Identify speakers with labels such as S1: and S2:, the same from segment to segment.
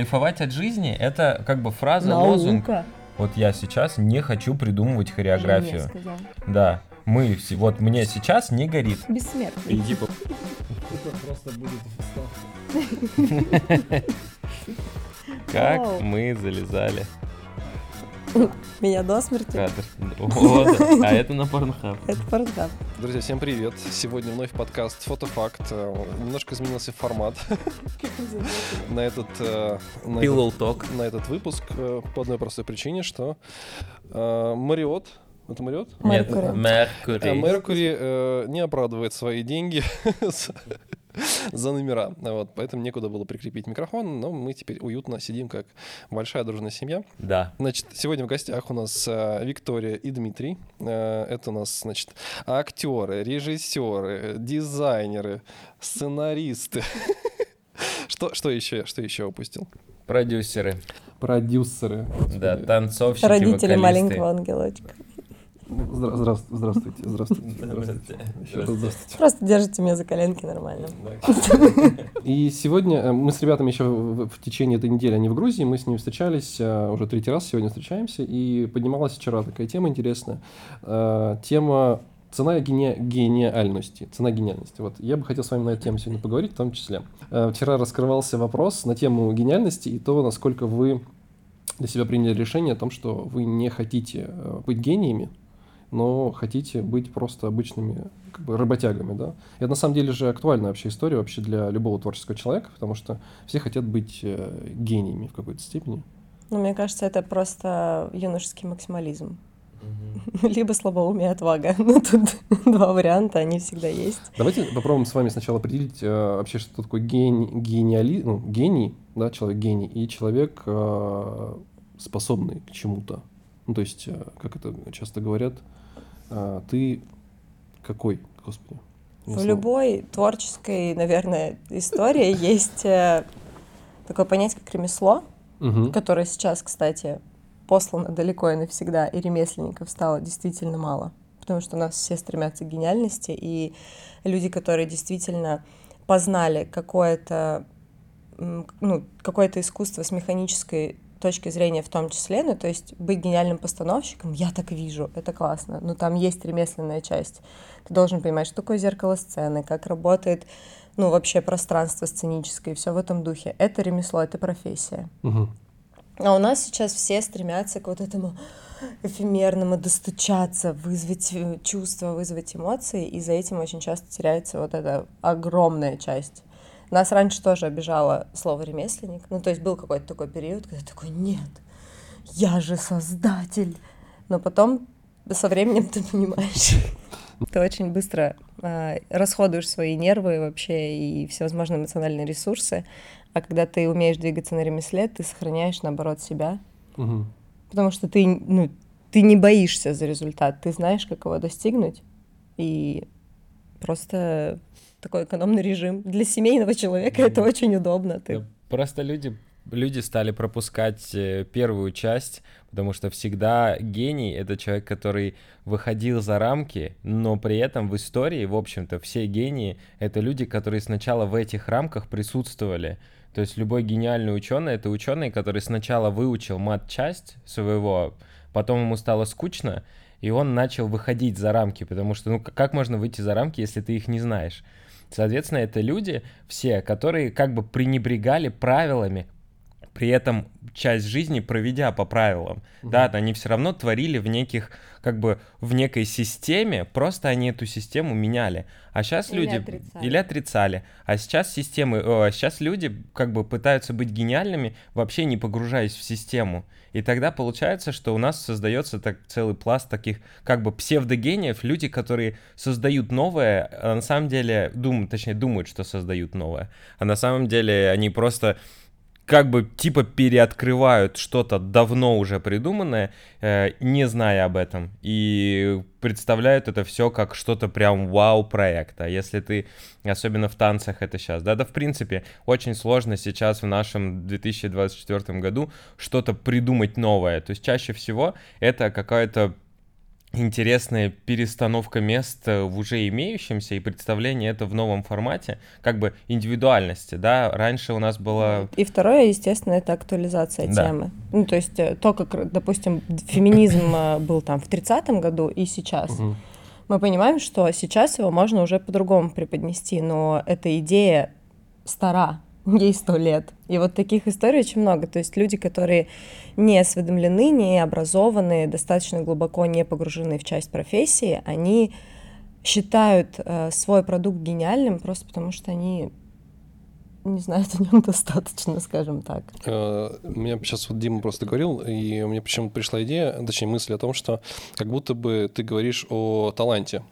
S1: кайфовать от жизни — это как бы фраза, лозунг.
S2: Наука.
S1: Вот я сейчас не хочу придумывать хореографию.
S2: сказал.
S1: Да, мы, все- вот мне сейчас не горит.
S2: Бессмертный.
S1: И типа,
S3: просто будет
S1: как
S2: Вау.
S1: мы залезали
S2: Меня до смерти.
S1: кадр. Вот, а это на порнхаб.
S2: Это порнхаб.
S3: Друзья, всем привет. Сегодня вновь подкаст «Фотофакт». Э, Немножко изменился формат на этот, э, на этот,
S1: Pillow talk.
S3: на этот выпуск э, по одной простой причине, что Мариот, это Мариот?
S1: Нет,
S2: Меркури.
S1: Меркури.
S3: Не оправдывает свои деньги за- номера. Вот, поэтому некуда было прикрепить микрофон, но мы теперь уютно сидим как большая дружная семья.
S1: Да.
S3: Значит, сегодня в гостях у нас э, Виктория и Дмитрий. Э, это у нас, значит, актеры, режиссеры, дизайнеры, сценаристы. Что, что еще? Что еще упустил?
S1: Продюсеры.
S3: Продюсеры.
S1: Да, танцовщики,
S2: Родители
S1: вокалисты.
S2: маленького ангелочка.
S3: Здравствуйте, здравствуйте,
S1: Здравствуйте.
S3: Еще раз здравствуйте.
S2: Просто держите меня за коленки нормально.
S3: И сегодня э, мы с ребятами еще в, в течение этой недели, они в Грузии, мы с ними встречались э, уже третий раз, сегодня встречаемся, и поднималась вчера такая тема интересная. Э, Тема цена гени- гениальности. Цена гениальности. Вот я бы хотел с вами на эту тему сегодня поговорить, в том числе. Вчера раскрывался вопрос на тему гениальности и то, насколько вы для себя приняли решение о том, что вы не хотите быть гениями, но хотите быть просто обычными как бы, работягами, да. И это на самом деле же актуальная вообще история вообще для любого творческого человека, потому что все хотят быть э, гениями в какой-то степени.
S2: Ну, мне кажется, это просто юношеский максимализм. Либо слабоумие отвага. Ну, тут два варианта, они всегда есть.
S3: Давайте попробуем с вами сначала определить э, вообще, что такое гени- гениали... ну, гений, да, человек гений, и человек э, способный к чему-то. Ну, то есть, э, как это часто говорят, э, ты какой, господи?
S2: В любой творческой, наверное, истории есть э, такое понятие, как ремесло, которое сейчас, кстати, послано далеко и навсегда, и ремесленников стало действительно мало. Потому что у нас все стремятся к гениальности, и люди, которые действительно познали какое-то ну, какое-то искусство с механической точки зрения в том числе, ну, то есть быть гениальным постановщиком, я так вижу, это классно, но там есть ремесленная часть. Ты должен понимать, что такое зеркало сцены, как работает, ну, вообще пространство сценическое, все в этом духе. Это ремесло, это профессия.
S3: Мгм.
S2: А у нас сейчас все стремятся к вот этому эфемерному достучаться, вызвать э, чувства, вызвать эмоции, и за этим очень часто теряется вот эта огромная часть. Нас раньше тоже обижало слово ремесленник. Ну, то есть был какой-то такой период, когда такой, нет, я же создатель. Но потом со временем ты понимаешь. Ты очень быстро а, расходуешь свои нервы вообще и всевозможные эмоциональные ресурсы. А когда ты умеешь двигаться на ремесле, ты сохраняешь, наоборот, себя.
S3: Мгм.
S2: Потому что ты, ну, ты не боишься за результат, ты знаешь, как его достигнуть. И просто такой экономный режим. Для семейного человека это очень удобно. Ты
S1: Да Просто люди, люди стали пропускать э, первую часть, потому что всегда гений — это человек, который выходил за рамки, но при этом в истории, в общем-то, все гении — это люди, которые сначала в этих рамках присутствовали. То есть любой гениальный ученый — это ученый, который сначала выучил мат-часть своего, потом ему стало скучно, и он начал выходить за рамки, потому что, ну, как можно выйти за рамки, если ты их не знаешь? Соответственно, это люди все, которые как бы пренебрегали правилами, при этом часть жизни проведя по правилам. Да, они все равно творили в неких, как бы, в некой системе, просто они эту систему меняли. А сейчас
S2: Или
S1: люди...
S2: отрицали.
S1: Или отрицали. А сейчас системы, о, сейчас люди как бы пытаются быть гениальными, вообще не погружаясь в систему. И тогда получается, что у нас создается так целый пласт таких как бы псевдогениев, люди, которые создают новое, а на самом деле думают, точнее думают, что создают новое, а на самом деле они просто как бы типа переоткрывают что-то давно уже придуманное, э, не зная об этом, и представляют это все как что-то прям вау-проект. А если ты, особенно в танцах это сейчас, да, да в принципе, очень сложно сейчас в нашем 2024 году что-то придумать новое. То есть чаще всего это какая-то интересная перестановка мест в уже имеющемся и представление это в новом формате, как бы индивидуальности, да, раньше у нас было...
S2: И второе, естественно, это актуализация да. темы. Ну, то есть э, то, как, допустим, феминизм э, был там в 30-м году и сейчас. Угу. Мы понимаем, что сейчас его можно уже по-другому преподнести, но эта идея стара, ей сто лет. И вот таких историй очень много. То есть люди, которые не осведомлены, не образованы, достаточно глубоко не погружены в часть профессии, они считают э, свой продукт гениальным просто потому, что они не знают о нем достаточно, скажем так.
S3: Э, меня сейчас вот Дима просто говорил, и мне почему-то пришла идея, точнее мысль о том, что как будто бы ты говоришь о таланте.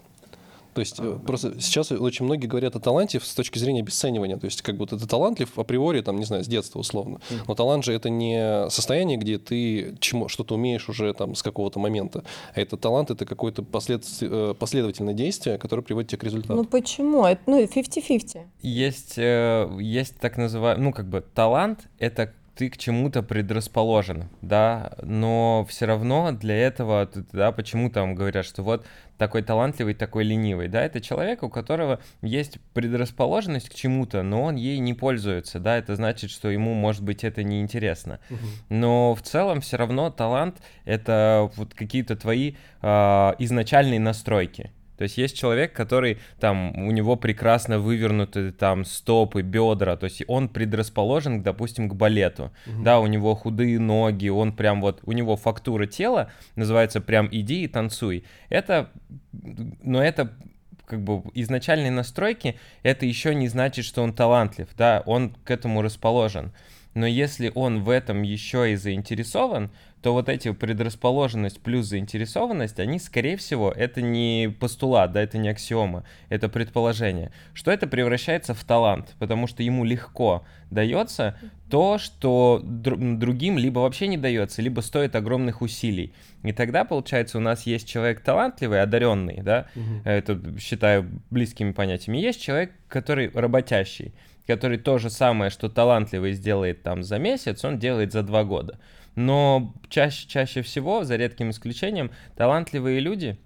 S3: То есть а, просто сейчас очень многие говорят о таланте с точки зрения обесценивания. То есть как будто ты талантлив априори, там, не знаю, с детства условно. Но талант же это не состояние, где ты чему, что-то умеешь уже там с какого-то момента. А это талант, это какое-то послед... Э, последовательное действие, которое приводит тебя к результату.
S2: Ну почему? Это, ну, 50-50.
S1: Есть, э, есть так называемый, ну как бы талант — это ты к чему-то предрасположен, да, но все равно для этого, да, почему там говорят, что вот такой талантливый, такой ленивый, да, это человек, у которого есть предрасположенность к чему-то, но он ей не пользуется, да, это значит, что ему, может быть, это неинтересно. Но в целом все равно талант — это вот какие-то твои э, изначальные настройки, то есть есть человек, который там, у него прекрасно вывернуты там стопы, бедра, то есть он предрасположен, допустим, к балету. Угу. Да, у него худые ноги, он прям вот, у него фактура тела называется прям иди и танцуй. Это, но это как бы изначальные настройки, это еще не значит, что он талантлив, да, он к этому расположен. Но если он в этом еще и заинтересован, то вот эти предрасположенность плюс заинтересованность, они, скорее всего, это не постулат, да, это не аксиома, это предположение, что это превращается в талант, потому что ему легко дается то, что др- другим либо вообще не дается, либо стоит огромных усилий. И тогда, получается, у нас есть человек талантливый, одаренный, да, угу. это считаю близкими понятиями, есть человек, который работящий, который то же самое, что талантливый сделает там за месяц, он делает за два года. Но чаще, чаще всего, за редким исключением, талантливые люди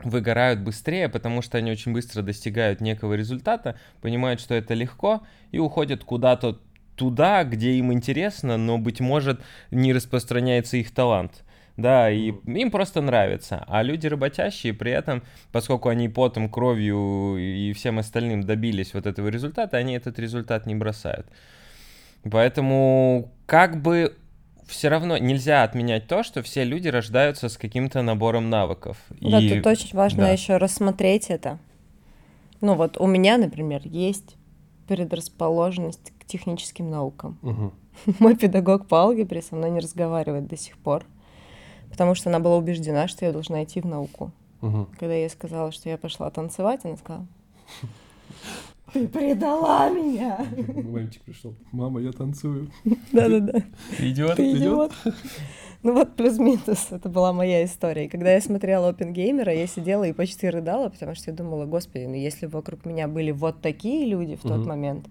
S1: выгорают быстрее, потому что они очень быстро достигают некого результата, понимают, что это легко, и уходят куда-то туда, где им интересно, но, быть может, не распространяется их талант. Да, и им просто нравится. А люди работящие при этом, поскольку они потом, кровью и всем остальным добились вот этого результата, они этот результат не бросают. Поэтому как бы все равно нельзя отменять то, что все люди рождаются с каким-то набором навыков.
S2: Да, и... тут очень важно да. еще рассмотреть это. Ну вот у меня, например, есть предрасположенность к техническим наукам. Угу. Мой педагог по алгебре со мной не разговаривает до сих пор, потому что она была убеждена, что я должна идти в науку. Угу. Когда я ей сказала, что я пошла танцевать, она сказала, ты предала меня.
S3: Мальчик пришел. Мама, я танцую.
S2: Да-да-да.
S1: Идиот.
S2: Ты идиот. Ну вот плюс-минус, это была моя история. Когда я смотрела Опенгеймера, я сидела и почти рыдала, потому что я думала, господи, ну если вокруг меня были вот такие люди в тот угу. момент,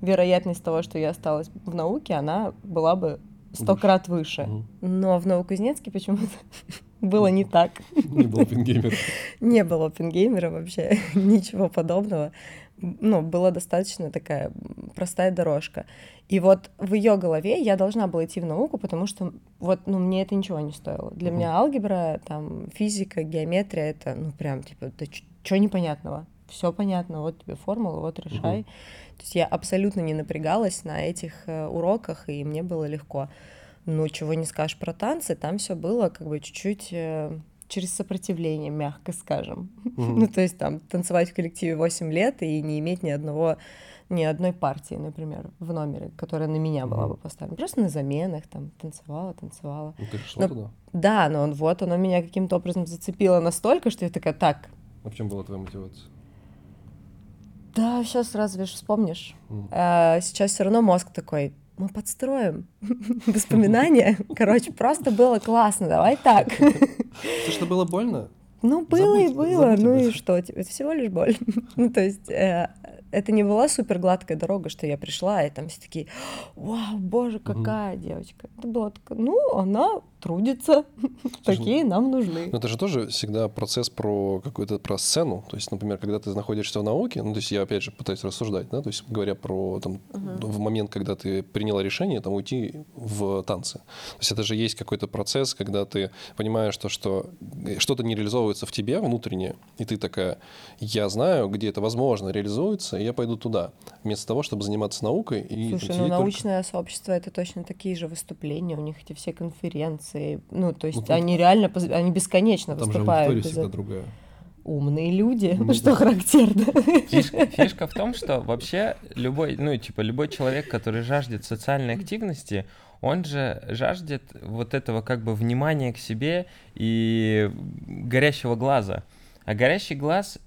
S2: вероятность того, что я осталась в науке, она была бы сто крат выше. Угу. Но в Новокузнецке почему-то было не так.
S3: Не было опенгеймера.
S2: Не было опенгеймера вообще, ничего подобного ну, была достаточно такая простая дорожка. И вот в ее голове я должна была идти в науку, потому что вот, ну, мне это ничего не стоило. Для mm-hmm. меня алгебра, там, физика, геометрия, это, ну, прям, типа, да что непонятного? Все понятно, вот тебе формула, вот решай. Mm-hmm. То есть я абсолютно не напрягалась на этих э, уроках, и мне было легко. Ну, чего не скажешь про танцы, там все было как бы чуть-чуть э, через сопротивление, мягко скажем. Mm-hmm. ну, то есть там танцевать в коллективе 8 лет и не иметь ни одного ни одной партии, например, в номере, которая на меня была бы поставлена. Просто на заменах там танцевала, танцевала.
S3: Ну, ты шла но, туда?
S2: Да, но он вот, оно меня каким-то образом зацепило настолько, что я такая, так.
S3: А в чем была твоя мотивация?
S2: Да, сейчас разве ж вспомнишь. Mm. А, сейчас все равно мозг такой, мы подстроим воспоминания. Короче, просто было классно, давай так.
S3: Что было больно?
S2: Ну, было забудь, и было, ну и что, это всего лишь боль. ну, то есть, э, это не была супер гладкая дорога, что я пришла, и там все такие, вау, боже, какая девочка. Это было такое, ну, она трудится, такие нам нужны.
S3: Но это же тоже всегда процесс про какую-то про сцену. То есть, например, когда ты находишься в науке, ну, то есть я опять же пытаюсь рассуждать, да, то есть говоря про там, угу. в момент, когда ты приняла решение там уйти в танцы. То есть это же есть какой-то процесс, когда ты понимаешь, что, что что-то не реализовывается в тебе внутренне, и ты такая, я знаю, где это возможно реализуется, я пойду туда. Вместо того, чтобы заниматься наукой. И
S2: Слушай, ну научное только... сообщество — это точно такие же выступления, у них эти все конференции. Ну, то есть ну, они реально, они бесконечно там выступают.
S3: Там же всегда другая
S2: умные люди, ну, что характерно.
S1: Фишка, фишка в том, что вообще любой, ну, типа, любой человек, который жаждет социальной активности, он же жаждет вот этого как бы внимания к себе и горящего глаза. А горящий глаз,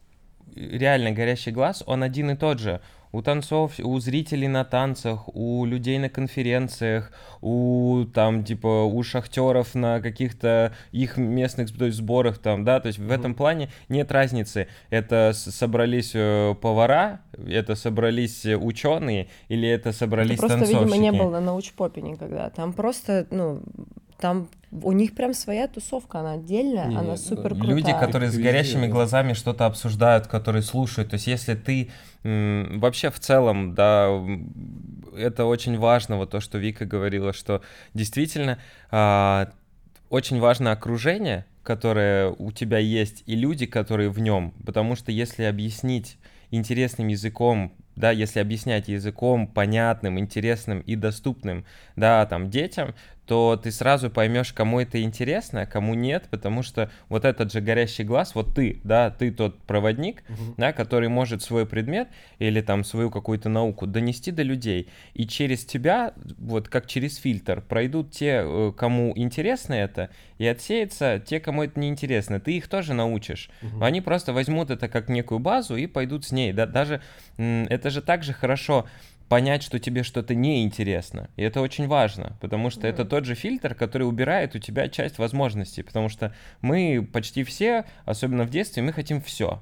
S1: реально горящий глаз, он один и тот же у танцов, у зрителей на танцах, у людей на конференциях, у там типа у шахтеров на каких-то их местных то есть, сборах там, да, то есть в этом плане нет разницы. Это собрались э, повара, это собрались ученые или это собрались
S2: Ты просто, видимо, не был на научпопе никогда. Там просто, ну, там у них прям своя тусовка, она отдельная, не, она супер крутая.
S1: Люди, которые с горящими глазами что-то обсуждают, которые слушают. То есть, если ты вообще в целом, да, это очень важно, вот то, что Вика говорила, что действительно а, очень важно окружение, которое у тебя есть, и люди, которые в нем. Потому что если объяснить интересным языком да, если объяснять языком понятным, интересным и доступным, да, там, детям, то ты сразу поймешь, кому это интересно, а кому нет, потому что вот этот же горящий глаз, вот ты, да, ты тот проводник, uh-huh. да, который может свой предмет или там свою какую-то науку донести до людей, и через тебя, вот как через фильтр, пройдут те, э, кому интересно это, и отсеется те, кому это не интересно. Ты их тоже научишь. Uh-huh. Они просто возьмут это как некую базу и пойдут с ней. Да, даже это же так же хорошо понять, что тебе что-то неинтересно. И это очень важно, потому что mm. это тот же фильтр, который убирает у тебя часть возможностей, потому что мы почти все, особенно в детстве, мы хотим все.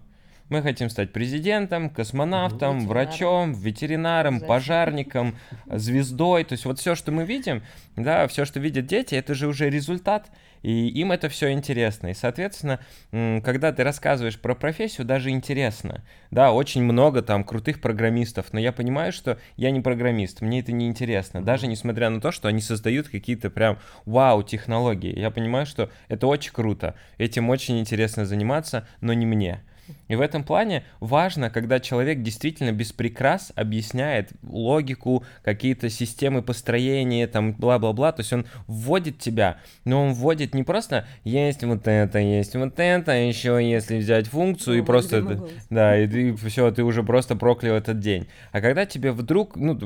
S1: Мы хотим стать президентом, космонавтом, ветеринаром. врачом, ветеринаром, Зачем? пожарником, звездой. То есть вот все, что мы видим, да, все, что видят дети, это же уже результат и им это все интересно. И, соответственно, когда ты рассказываешь про профессию, даже интересно. Да, очень много там крутых программистов, но я понимаю, что я не программист, мне это не интересно. Даже несмотря на то, что они создают какие-то прям вау-технологии. Я понимаю, что это очень круто, этим очень интересно заниматься, но не мне. И в этом плане важно, когда человек действительно без прикрас объясняет логику, какие-то системы построения, там, бла-бла-бла, то есть он вводит тебя, но он вводит не просто есть вот это, есть вот это, а еще если взять функцию ну, и просто, да, и ты все, ты уже просто проклял этот день. А когда тебе вдруг, ну,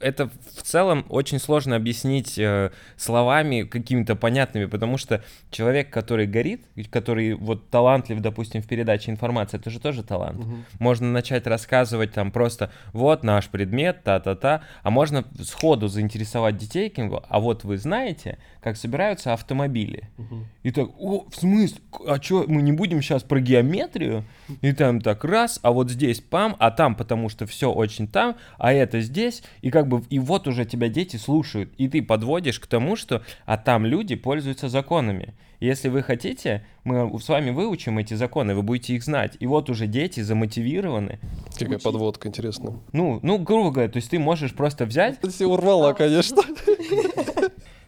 S1: это в целом очень сложно объяснить э, словами какими-то понятными, потому что человек, который горит, который вот талантлив, допустим, в передаче информации, информация, это же тоже талант. Угу. Можно начать рассказывать там просто, вот наш предмет, та-та-та, а можно сходу заинтересовать детей, а вот вы знаете, как собираются автомобили. Угу. И так, о, в смысле, а что, мы не будем сейчас про геометрию? И там так раз, а вот здесь пам, а там потому что все очень там, а это здесь, и как бы, и вот уже тебя дети слушают, и ты подводишь к тому, что, а там люди пользуются законами. Если вы хотите, мы с вами выучим эти законы, вы будете их знать. И вот уже дети замотивированы.
S3: Какая учить. подводка, интересно.
S1: Ну, ну, грубо говоря, то есть ты можешь просто взять...
S3: Ты урвала, конечно.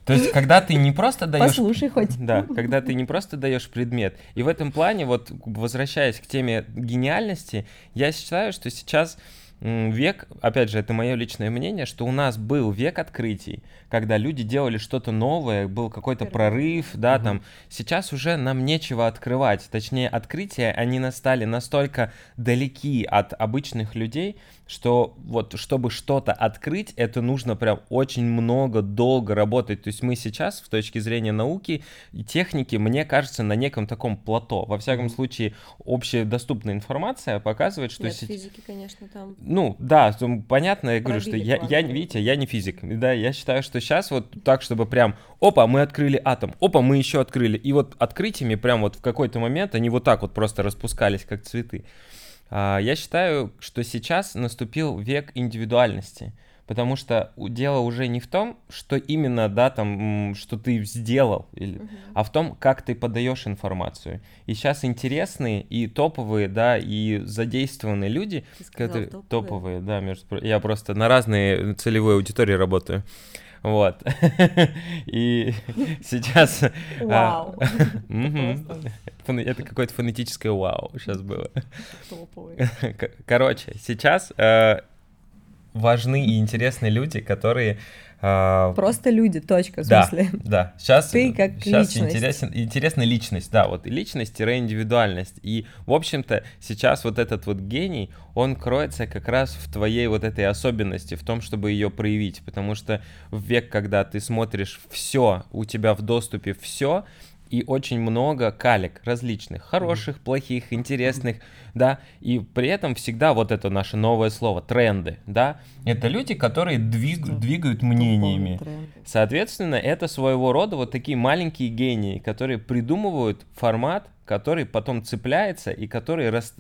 S1: То есть, когда ты не просто даешь...
S2: Послушай хоть.
S1: Да, когда ты не просто даешь предмет. И в этом плане, вот возвращаясь к теме гениальности, я считаю, что сейчас век, опять же, это мое личное мнение, что у нас был век открытий, когда люди делали что-то новое, был какой-то прорыв, да, угу. там. Сейчас уже нам нечего открывать, точнее, открытия, они настали настолько далеки от обычных людей, что вот чтобы что-то открыть, это нужно прям очень много, долго работать. То есть мы сейчас, в точке зрения науки и техники, мне кажется, на неком таком плато. Во всяком случае, общедоступная информация показывает, что...
S2: Нет, сеть... физики, конечно, там...
S1: Ну, да, понятно, я говорю, что я, я, видите, я не физик. Да, я считаю, что сейчас вот так, чтобы прям, опа, мы открыли атом, опа, мы еще открыли. И вот открытиями прям вот в какой-то момент они вот так вот просто распускались, как цветы. А, я считаю, что сейчас наступил век индивидуальности, потому что дело уже не в том, что именно, да, там, что ты сделал, или, угу. а в том, как ты подаешь информацию. И сейчас интересные и топовые, да, и задействованные люди, которые топовые, топовые да, между я просто на разные целевые аудитории работаю. Вот. И сейчас...
S2: А, вау.
S1: Это какое-то фонетическое вау сейчас было. Короче, сейчас э, важны и интересны люди, которые
S2: а, Просто люди, точка, в смысле.
S1: Да. Сейчас,
S2: Ты как
S1: сейчас
S2: личность.
S1: Интересен, интересна личность, да, вот личность-индивидуальность. И, в общем-то, сейчас вот этот вот гений, он кроется как раз в твоей вот этой особенности, в том, чтобы ее проявить. Потому что в век, когда ты смотришь все, у тебя в доступе все, и очень много калек различных, хороших, mm-hmm. плохих, интересных, да, и при этом всегда вот это наше новое слово, тренды, да, это люди, которые двиг, двигают мнениями. Соответственно, это своего рода вот такие маленькие гении, которые придумывают формат, который потом цепляется и который рас,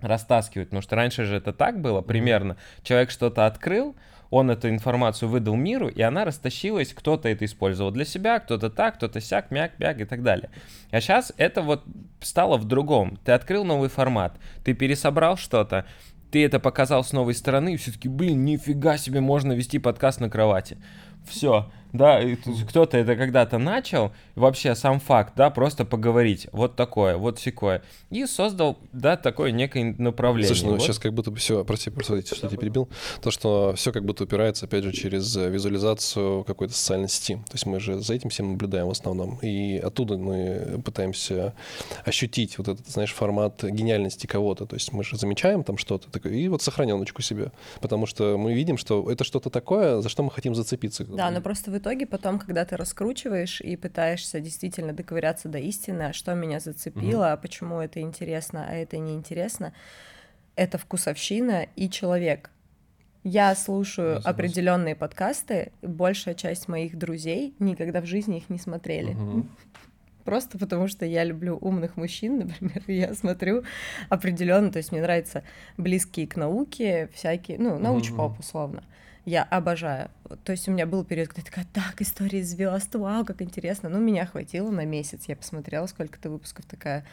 S1: растаскивает, потому что раньше же это так было примерно, человек что-то открыл, он эту информацию выдал миру, и она растащилась, кто-то это использовал для себя, кто-то так, кто-то сяк, мяк, мяк и так далее. А сейчас это вот стало в другом. Ты открыл новый формат, ты пересобрал что-то, ты это показал с новой стороны, и все-таки, блин, нифига себе, можно вести подкаст на кровати. Все, да, кто-то это когда-то начал, вообще сам факт, да, просто поговорить, вот такое, вот секое, и создал, да, такое некое направление.
S3: Слушай, ну
S1: вот.
S3: сейчас как будто бы все, прости, простите, что я перебил, то, что все как будто упирается, опять же, через э, визуализацию какой-то социальной сети, то есть мы же за этим всем наблюдаем в основном, и оттуда мы пытаемся ощутить вот этот, знаешь, формат гениальности кого-то, то есть мы же замечаем там что-то такое, и вот сохраненочку себе, потому что мы видим, что это что-то такое, за что мы хотим зацепиться.
S2: Да, но просто в итоге потом, когда ты раскручиваешь и пытаешься действительно доковыряться до истины, а что меня зацепило, угу. почему это интересно, а это неинтересно, это вкусовщина и человек. Я слушаю Я определенные подкасты, большая часть моих друзей никогда в жизни их не смотрели. Угу. Просто потому что я люблю умных мужчин, например, я смотрю определенно, то есть мне нравятся близкие к науке всякие, ну, научпоп условно. Я обожаю. То есть у меня был период, когда я такая, так, истории звезд, вау, как интересно. Ну, меня хватило на месяц. Я посмотрела, сколько-то выпусков такая.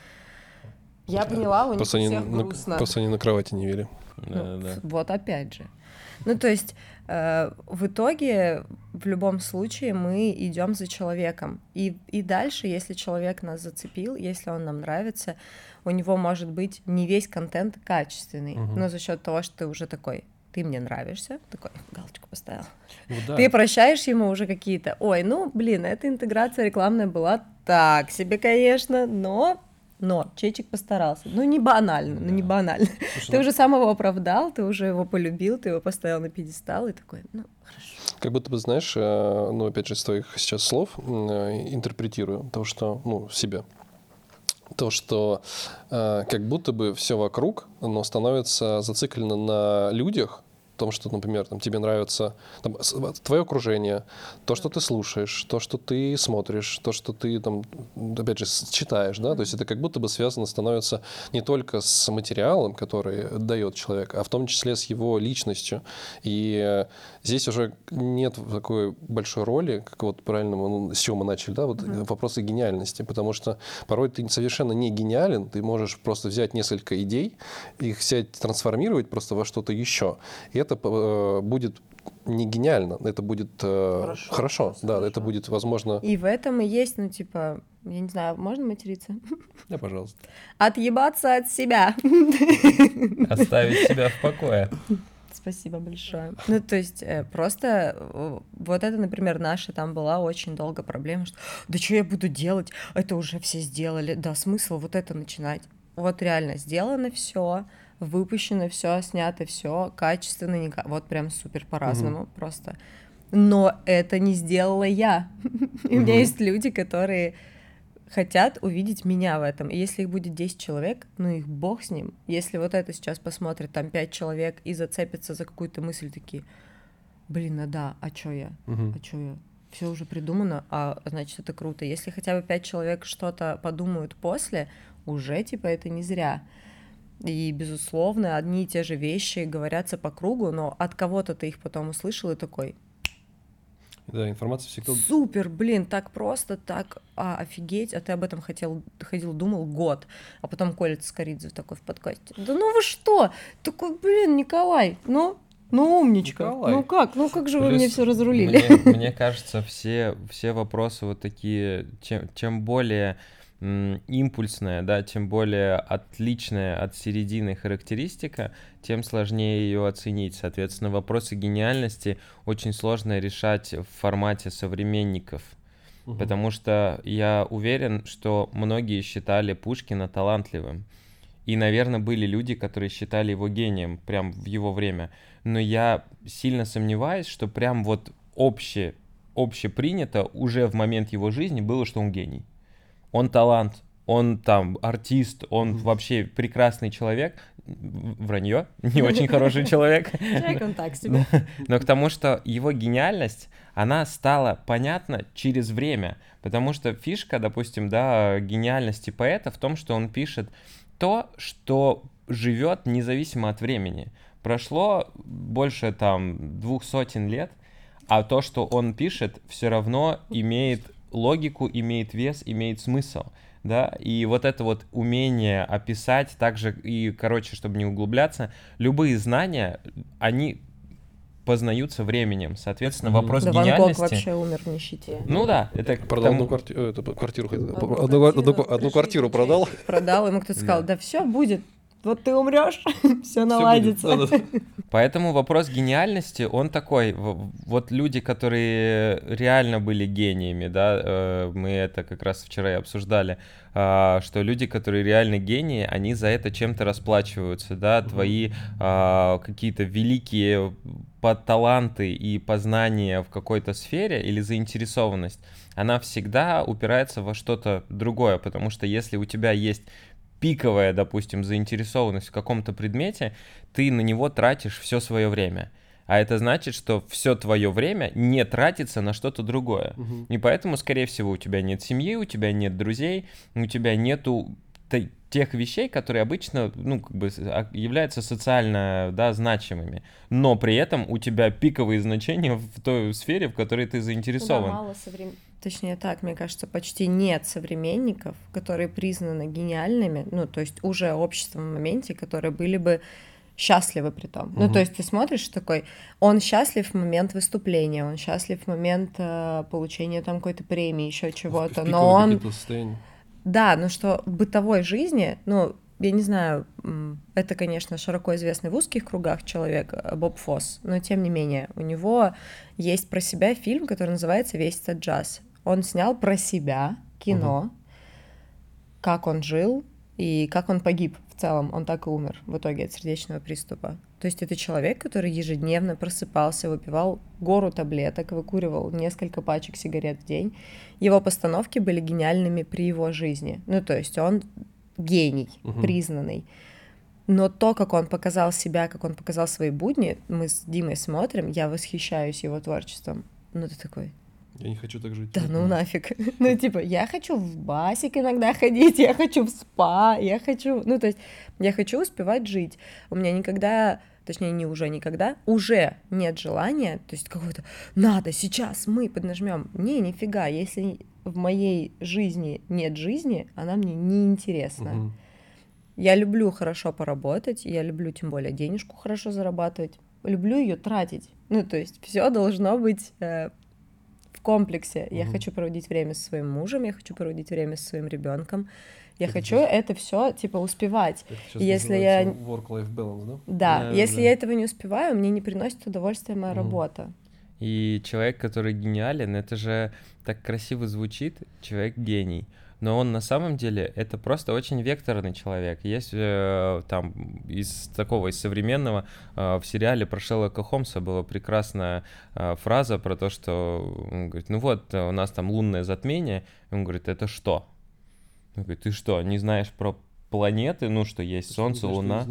S2: Я поняла, у них просто всех
S3: на,
S2: грустно.
S3: Просто они на кровати не вели.
S2: Ну, да, да. Вот опять же. Ну, то есть э, в итоге в любом случае мы идем за человеком. И, и дальше, если человек нас зацепил, если он нам нравится, у него может быть не весь контент качественный, угу. но за счет того, что ты уже такой, ты мне нравишься, такой галочку поставил. Ну, да. Ты прощаешь ему уже какие-то, ой, ну, блин, эта интеграция рекламная была так себе, конечно, но но Чечик постарался. Ну, не банально, да. ну не банально. Слушай, ты ну... уже сам его оправдал, ты уже его полюбил, ты его поставил на пьедестал и такой, ну, хорошо.
S3: Как будто бы, знаешь, э, ну, опять же, из твоих сейчас слов э, интерпретирую то, что, ну, себе то, что э, как будто бы все вокруг, оно становится зациклено на людях, том, что, например, там, тебе нравится там, твое окружение, то, что ты слушаешь, то, что ты смотришь, то, что ты, там, опять же, читаешь, да, то есть это как будто бы связано становится не только с материалом, который дает человек, а в том числе с его личностью. И здесь уже нет такой большой роли, как вот правильно, мы, с чего мы начали, да, вот mm-hmm. вопросы гениальности, потому что порой ты совершенно не гениален, ты можешь просто взять несколько идей, их взять, трансформировать просто во что-то еще. И это это э, будет не гениально, это будет э, хорошо, хорошо да, хорошо. это будет возможно.
S2: И в этом и есть, ну типа, я не знаю, можно материться?
S3: Да, пожалуйста.
S2: Отъебаться от себя.
S1: Оставить себя в покое.
S2: Спасибо большое. Ну, то есть, э, просто э, вот это, например, наша там была очень долго проблема, что да что я буду делать? Это уже все сделали. Да, смысл вот это начинать. Вот реально сделано все выпущено все, снято все, качественно, не... вот прям супер по-разному mm-hmm. просто. Но это не сделала я. У меня есть люди, которые хотят увидеть меня в этом. И если их будет 10 человек, ну их бог с ним. Если вот это сейчас посмотрит там 5 человек и зацепится за какую-то мысль, такие, блин, ну да, а чё я? Uh-huh. А чё я? Все уже придумано, а значит это круто. Если хотя бы 5 человек что-то подумают после, уже типа это не зря. И, безусловно, одни и те же вещи говорятся по кругу, но от кого-то ты их потом услышал и такой,
S3: Да, информация всегда...
S2: супер, блин, так просто, так а, офигеть, а ты об этом хотел, ходил, думал год, а потом Коля Цискоридзе такой в подкасте, да ну вы что, такой, блин, Николай, ну, ну умничка,
S3: Николай.
S2: ну как, ну как же вы
S1: Плюс
S2: мне все разрулили.
S1: Мне, мне кажется, все, все вопросы вот такие, чем, чем более импульсная, да, тем более отличная от середины характеристика, тем сложнее ее оценить. Соответственно, вопросы гениальности очень сложно решать в формате современников.
S3: Мгм.
S1: Потому что я уверен, что многие считали Пушкина талантливым. И, наверное, были люди, которые считали его гением прям в его время. Но я сильно сомневаюсь, что прям вот обще, общепринято уже в момент его жизни было, что он гений. Он талант, он там артист, он вообще прекрасный человек. Вранье, не очень хороший человек.
S2: Человек он так себе.
S1: Но к тому, что его гениальность, она стала понятна через время. Потому что фишка, допустим, да, гениальности поэта в том, что он пишет то, что живет независимо от времени. Прошло больше там двух сотен лет, а то, что он пишет, все равно имеет логику, имеет вес, имеет смысл. Да, и вот это вот умение описать, также и, короче, чтобы не углубляться, любые знания, они познаются временем. Соответственно,
S3: Мгм.
S1: вопрос
S2: Да Ван Гог
S1: гениальности...
S2: вообще умер в нищете.
S1: Ну да, это
S3: Продал
S1: тому-
S3: одну кварти- э, это, квартиру.
S2: Одну
S3: одну,
S2: квартиру,
S3: одну- квартиру продал.
S2: Продал, ему кто-то сказал,
S1: Да.
S2: да все будет, вот ты умрешь, все
S3: будет.
S2: наладится.
S1: Поэтому вопрос гениальности, он такой, вот люди, которые реально были гениями, да, э, мы это как раз вчера и обсуждали, а, что люди, которые реально гении, они за это чем-то расплачиваются, да, твои а, какие-то великие таланты и познания в какой-то сфере или заинтересованность, она всегда упирается во что-то другое, потому что если у тебя есть пиковая, допустим, заинтересованность в каком-то предмете, ты на него тратишь все свое время. А это значит, что все твое время не тратится на что-то другое.
S3: Мгм.
S1: И поэтому, скорее всего, у тебя нет семьи, у тебя нет друзей, у тебя нету те- тех вещей, которые обычно, ну, как бы а- являются социально, да, значимыми. Но при этом у тебя пиковые значения в той сфере, в которой ты
S2: Ну да,
S1: заинтересован.
S2: мало соврем- Точнее так, мне кажется, почти нет современников, которые признаны гениальными, ну, то есть уже обществом в моменте, которые были бы счастливы при том. Ну,
S3: Мгм.
S2: то есть ты смотришь такой, он счастлив в момент выступления, он счастлив в момент э, получения там какой-то премии, еще чего-то, но он. Да, но что в бытовой жизни, ну, я не знаю, это, конечно, широко известный в узких кругах человек, э, Боб Фосс, но тем не менее, у него есть про себя фильм, который называется «Весь этот джаз». Он снял про себя кино, как он жил и как он погиб в целом. Он так и умер в итоге от сердечного приступа. То есть это человек, который ежедневно просыпался, выпивал гору таблеток, выкуривал несколько пачек сигарет в день. Его постановки были гениальными при его жизни. Ну, то есть он гений,
S3: Мгм.
S2: признанный. Но то, как он показал себя, как он показал свои будни, мы с Димой смотрим, я восхищаюсь его творчеством. Ну, ты такой,
S3: Я не хочу так жить.
S2: да ну нафиг. Ну, типа, я хочу в басик иногда ходить, я хочу в спа, я хочу... Ну, то есть, я хочу успевать жить. У меня никогда, точнее, не уже никогда, уже нет желания, то есть, какого-то, надо, сейчас мы поднажмем. Не, нифига, если в моей жизни нет жизни, она мне не интересна.
S3: Мгм.
S2: Я люблю хорошо поработать, я люблю тем более денежку хорошо зарабатывать, люблю ее тратить. Ну, то есть все должно быть э, в комплексе. Я хочу проводить время со своим мужем, я хочу проводить время со своим ребенком. Я
S3: Это
S2: хочу
S3: здесь-
S2: это все типа успевать.
S3: Это
S2: Если я-
S3: Work-life balance, да?
S2: Да, если
S1: да.
S2: я этого не успеваю, мне не приносит удовольствия моя работа.
S1: И человек, который гениален, это же так красиво звучит, человек гений. Но он на самом деле это просто очень векторный человек. Есть э, там из такого, из современного, э, в сериале про Шерлока Холмса была прекрасная э, фраза про то, что он говорит, ну вот, э, у нас там лунное затмение. Он говорит, это что? Он говорит, ты что, не знаешь про планеты, ну, что есть Солнце,
S3: Знаешь,
S1: Луна.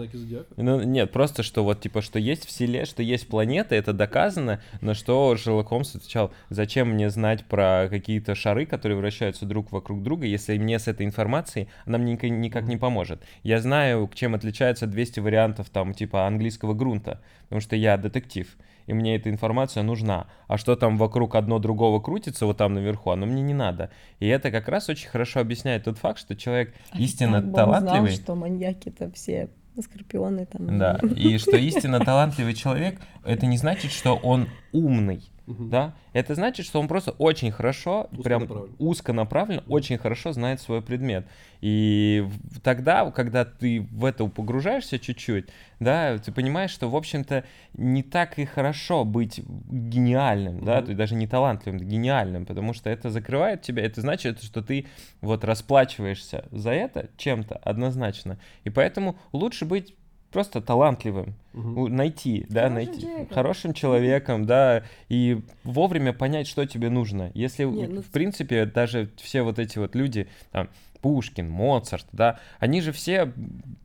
S1: Ну, нет, просто что вот, типа, что есть Вселенная, что есть планеты, это доказано, на что Шерлок Холмс отвечал, зачем мне знать про какие-то шары, которые вращаются друг вокруг друга, если мне с этой информацией она мне никак, никак не поможет. Я знаю, чем отличается 200 вариантов, там, типа, английского грунта, потому что я детектив, и мне эта информация нужна. А что там вокруг одно другого крутится, вот там наверху, оно мне не надо. И это как раз очень хорошо объясняет тот факт, что человек истинно
S2: Как бы он
S1: талантливый.
S2: знал, что маньяки-то все скорпионы там.
S1: Да, и что истинно талантливый человек, это не значит, что он умный, да, это значит, что он просто очень хорошо, прям
S3: Узконаправлен.
S1: узконаправленно, очень хорошо знает свой предмет. И тогда, когда ты в это погружаешься чуть-чуть, да, ты понимаешь, что, в общем-то, не так и хорошо быть гениальным, да,
S3: Мгм.
S1: то есть даже не талантливым, гениальным, потому что это закрывает тебя, это значит, что ты вот расплачиваешься за это чем-то однозначно. И поэтому лучше быть просто талантливым,
S3: Мгм.
S1: у- найти, да,
S2: Хорошим
S1: найти
S2: человеком.
S1: хорошим человеком, да, и вовремя понять, что тебе нужно. Если,
S2: Не, ну-
S1: в принципе, даже все вот эти вот люди, там, Пушкин, Моцарт, да, они же все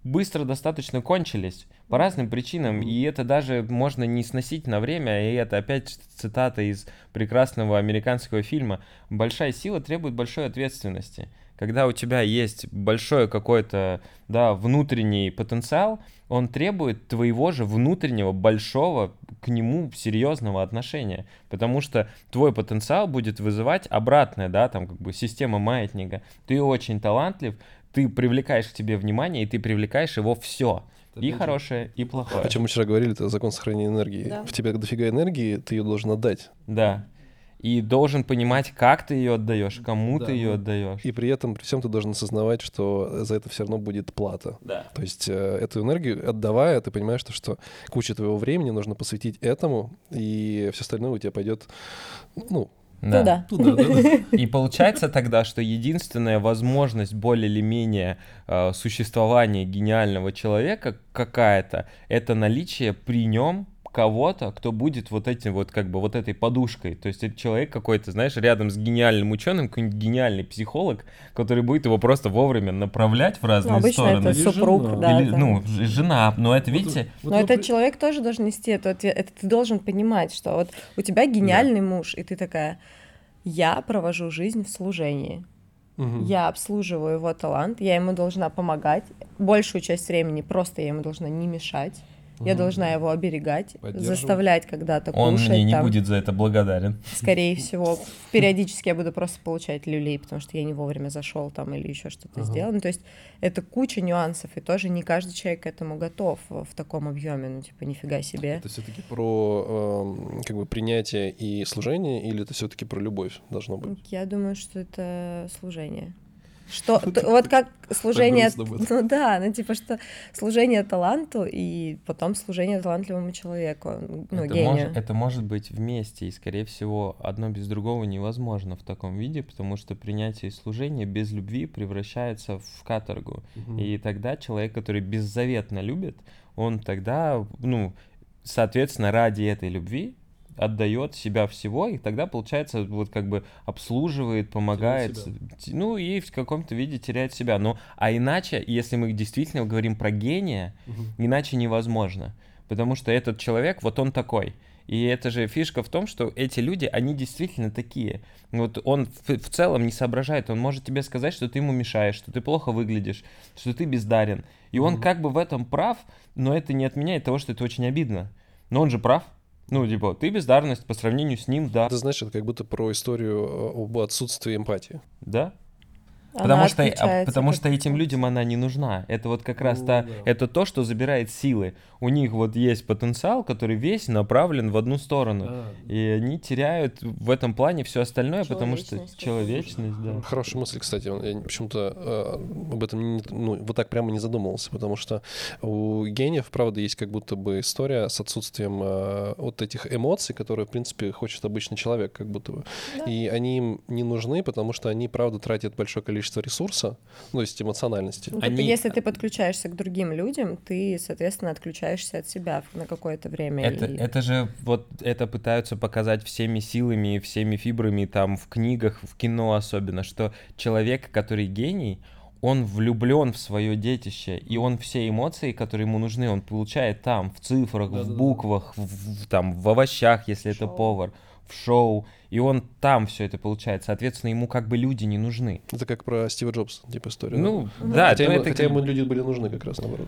S1: быстро достаточно кончились по разным причинам, и это даже можно не сносить на время, и это опять цитата из прекрасного американского фильма «Большая сила требует большой ответственности». Когда у тебя есть большой какой-то, да, внутренний потенциал, он требует твоего же внутреннего большого к нему серьезного отношения, потому что твой потенциал будет вызывать обратное, да, там как бы система маятника. Ты очень талантлив, ты привлекаешь к тебе внимание, и ты привлекаешь его все. И хорошее, и плохое.
S3: О чем мы вчера говорили, это закон сохранения энергии.
S2: Да.
S3: В тебе дофига энергии, ты ее должен отдать.
S1: Да. И должен понимать, как ты ее отдаешь, кому
S3: Да,
S1: ты ее
S3: ну,
S1: отдаешь.
S3: И при этом, при всем ты должен осознавать, что за это все равно будет плата.
S1: Да.
S3: То есть э, эту энергию отдавая, ты понимаешь, что, что кучу твоего времени нужно посвятить этому, и все остальное у тебя пойдет, ну,
S2: Туда.
S3: туда, да, да.
S1: И получается тогда, что единственная возможность более или менее э, существования гениального человека какая-то, это наличие при нем кого-то, кто будет вот этим вот как бы вот этой подушкой. То есть это человек какой-то, знаешь, рядом с гениальным ученым, какой-нибудь гениальный психолог, который будет его просто вовремя направлять в разные
S2: Ну, обычно
S1: стороны.
S2: это
S3: Или
S2: супруг,
S3: жена.
S2: да.
S1: Или,
S2: там.
S1: ну, жена, но это,
S3: Вот
S1: видите,
S3: вот
S2: Но
S3: вы
S2: этот
S3: при-
S2: человек тоже должен нести эту ответ. Это ты должен понимать, что вот у тебя гениальный муж, и ты такая, я провожу жизнь в служении.
S3: Мгм.
S2: Я обслуживаю его талант, я ему должна помогать. Большую часть времени просто я ему должна не мешать. Я должна его оберегать, заставлять когда-то
S1: он
S2: кушать.
S1: мне не
S2: там.
S1: будет за это благодарен.
S2: Скорее всего, периодически я буду просто получать люлей, потому что я не вовремя зашел там или еще что-то
S3: Ага.
S2: сделал. Ну, то есть это куча нюансов, и тоже не каждый человек к этому готов в таком объеме. Ну, типа, нифига себе.
S3: Это все-таки про эм, как бы принятие и служение, или это все-таки про любовь должно быть?
S2: Я думаю, что это служение. Что, вот как служение, ну да, ну типа что служение таланту и потом служение талантливому человеку, ну
S1: это,
S2: гению.
S1: может, это может быть вместе, и, скорее всего, одно без другого невозможно в таком виде, потому что принятие и служение без любви превращается в каторгу.
S3: Мгм.
S1: И тогда человек, который беззаветно любит, он тогда, ну, соответственно, ради этой любви отдает себя всего, и тогда, получается, вот как бы обслуживает, помогает, ну и в каком-то виде теряет себя. Ну, а иначе, если мы действительно говорим про гения,
S3: Мгм.
S1: иначе невозможно. Потому что этот человек, вот он такой. И это же фишка в том, что эти люди, они действительно такие. Вот он в, в целом не соображает, он может тебе сказать, что ты ему мешаешь, что ты плохо выглядишь, что ты бездарен. И он
S3: Мгм.
S1: как бы в этом прав, но это не отменяет того, что это очень обидно. Но он же прав. Ну, типа, ты бездарность по сравнению с ним, да.
S3: Это, это как будто про историю э, об отсутствии эмпатии.
S1: Да?
S2: Она
S1: Потому что, а, потому
S2: как-
S1: что этим людям она не нужна. Это вот как раз
S3: Ну,
S1: та,
S3: да.
S1: это то, что забирает силы. У них вот есть потенциал, который весь направлен в одну сторону. И они теряют в этом плане все остальное, потому что человечность, да.
S3: Хорошая мысль, кстати. Я почему-то э, об этом не, ну, вот так прямо не задумывался, потому что у гениев, правда, есть как будто бы история с отсутствием э, вот этих эмоций, которые, в принципе, хочет обычный человек, как будто бы.
S2: Да.
S3: И они им не нужны, потому что они, правда, тратят большое количество ресурса, ну, то есть эмоциональности.
S2: Ну,
S1: Они-
S2: если ты подключаешься к другим людям, ты, соответственно, отключаешься от себя на какое-то время.
S1: Это,
S2: и-
S1: это же вот это пытаются показать всеми силами и всеми фибрами там в книгах, в кино особенно, что человек, который гений, он влюблен в свое детище, и он все эмоции, которые ему нужны, он получает там, в цифрах,
S3: Да-да-да.
S1: в буквах, в, в- там, в овощах, если это
S2: Шоу.
S1: повар, в шоу, и он там все это получает. Соответственно, ему как бы люди не нужны.
S3: Это как про Стива Джобса, типа история.
S1: Ну,
S2: Мгм.
S1: да,
S3: хотя, ему,
S1: это
S3: хотя ему люди были нужны как раз наоборот.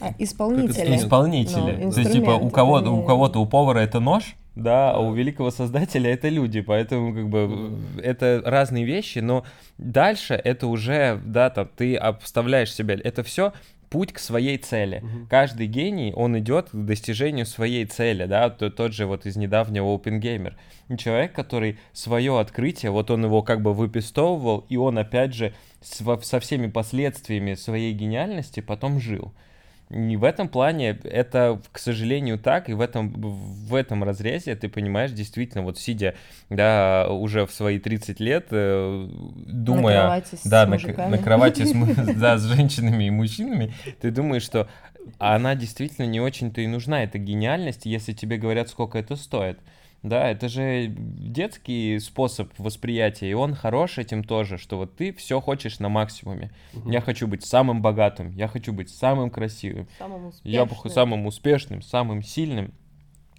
S2: А, исполнители.
S1: исполнители.
S2: Ну,
S1: То есть, типа, у кого-то, у кого-то, у повара это нож, да, а у великого создателя это люди, поэтому как бы это разные вещи, но дальше это уже, да, там ты обставляешь себя, это все путь к своей цели.
S3: Мгм.
S1: Каждый гений, он идет к достижению своей цели, да, То- тот же вот из недавнего OpenGamer. Человек, который свое открытие, вот он его как бы выпистовывал, и он опять же со всеми последствиями своей гениальности потом жил. И в этом плане это, к сожалению, так, и в этом, в этом разрезе ты понимаешь, действительно, вот сидя, да, уже в свои 30 лет, э, думая...
S2: на кровати с
S1: да, на,
S2: мужиками.
S1: на кровати с, да, с женщинами и мужчинами, ты думаешь, что она действительно не очень-то и нужна, эта гениальность, если тебе говорят, сколько это стоит. Да, это же детский способ восприятия, и он хорош этим тоже, что вот ты все хочешь на максимуме.
S3: Мгм.
S1: Я хочу быть самым богатым, я хочу быть самым красивым,
S2: Самым
S1: я
S2: успешным.
S1: самым успешным, самым сильным.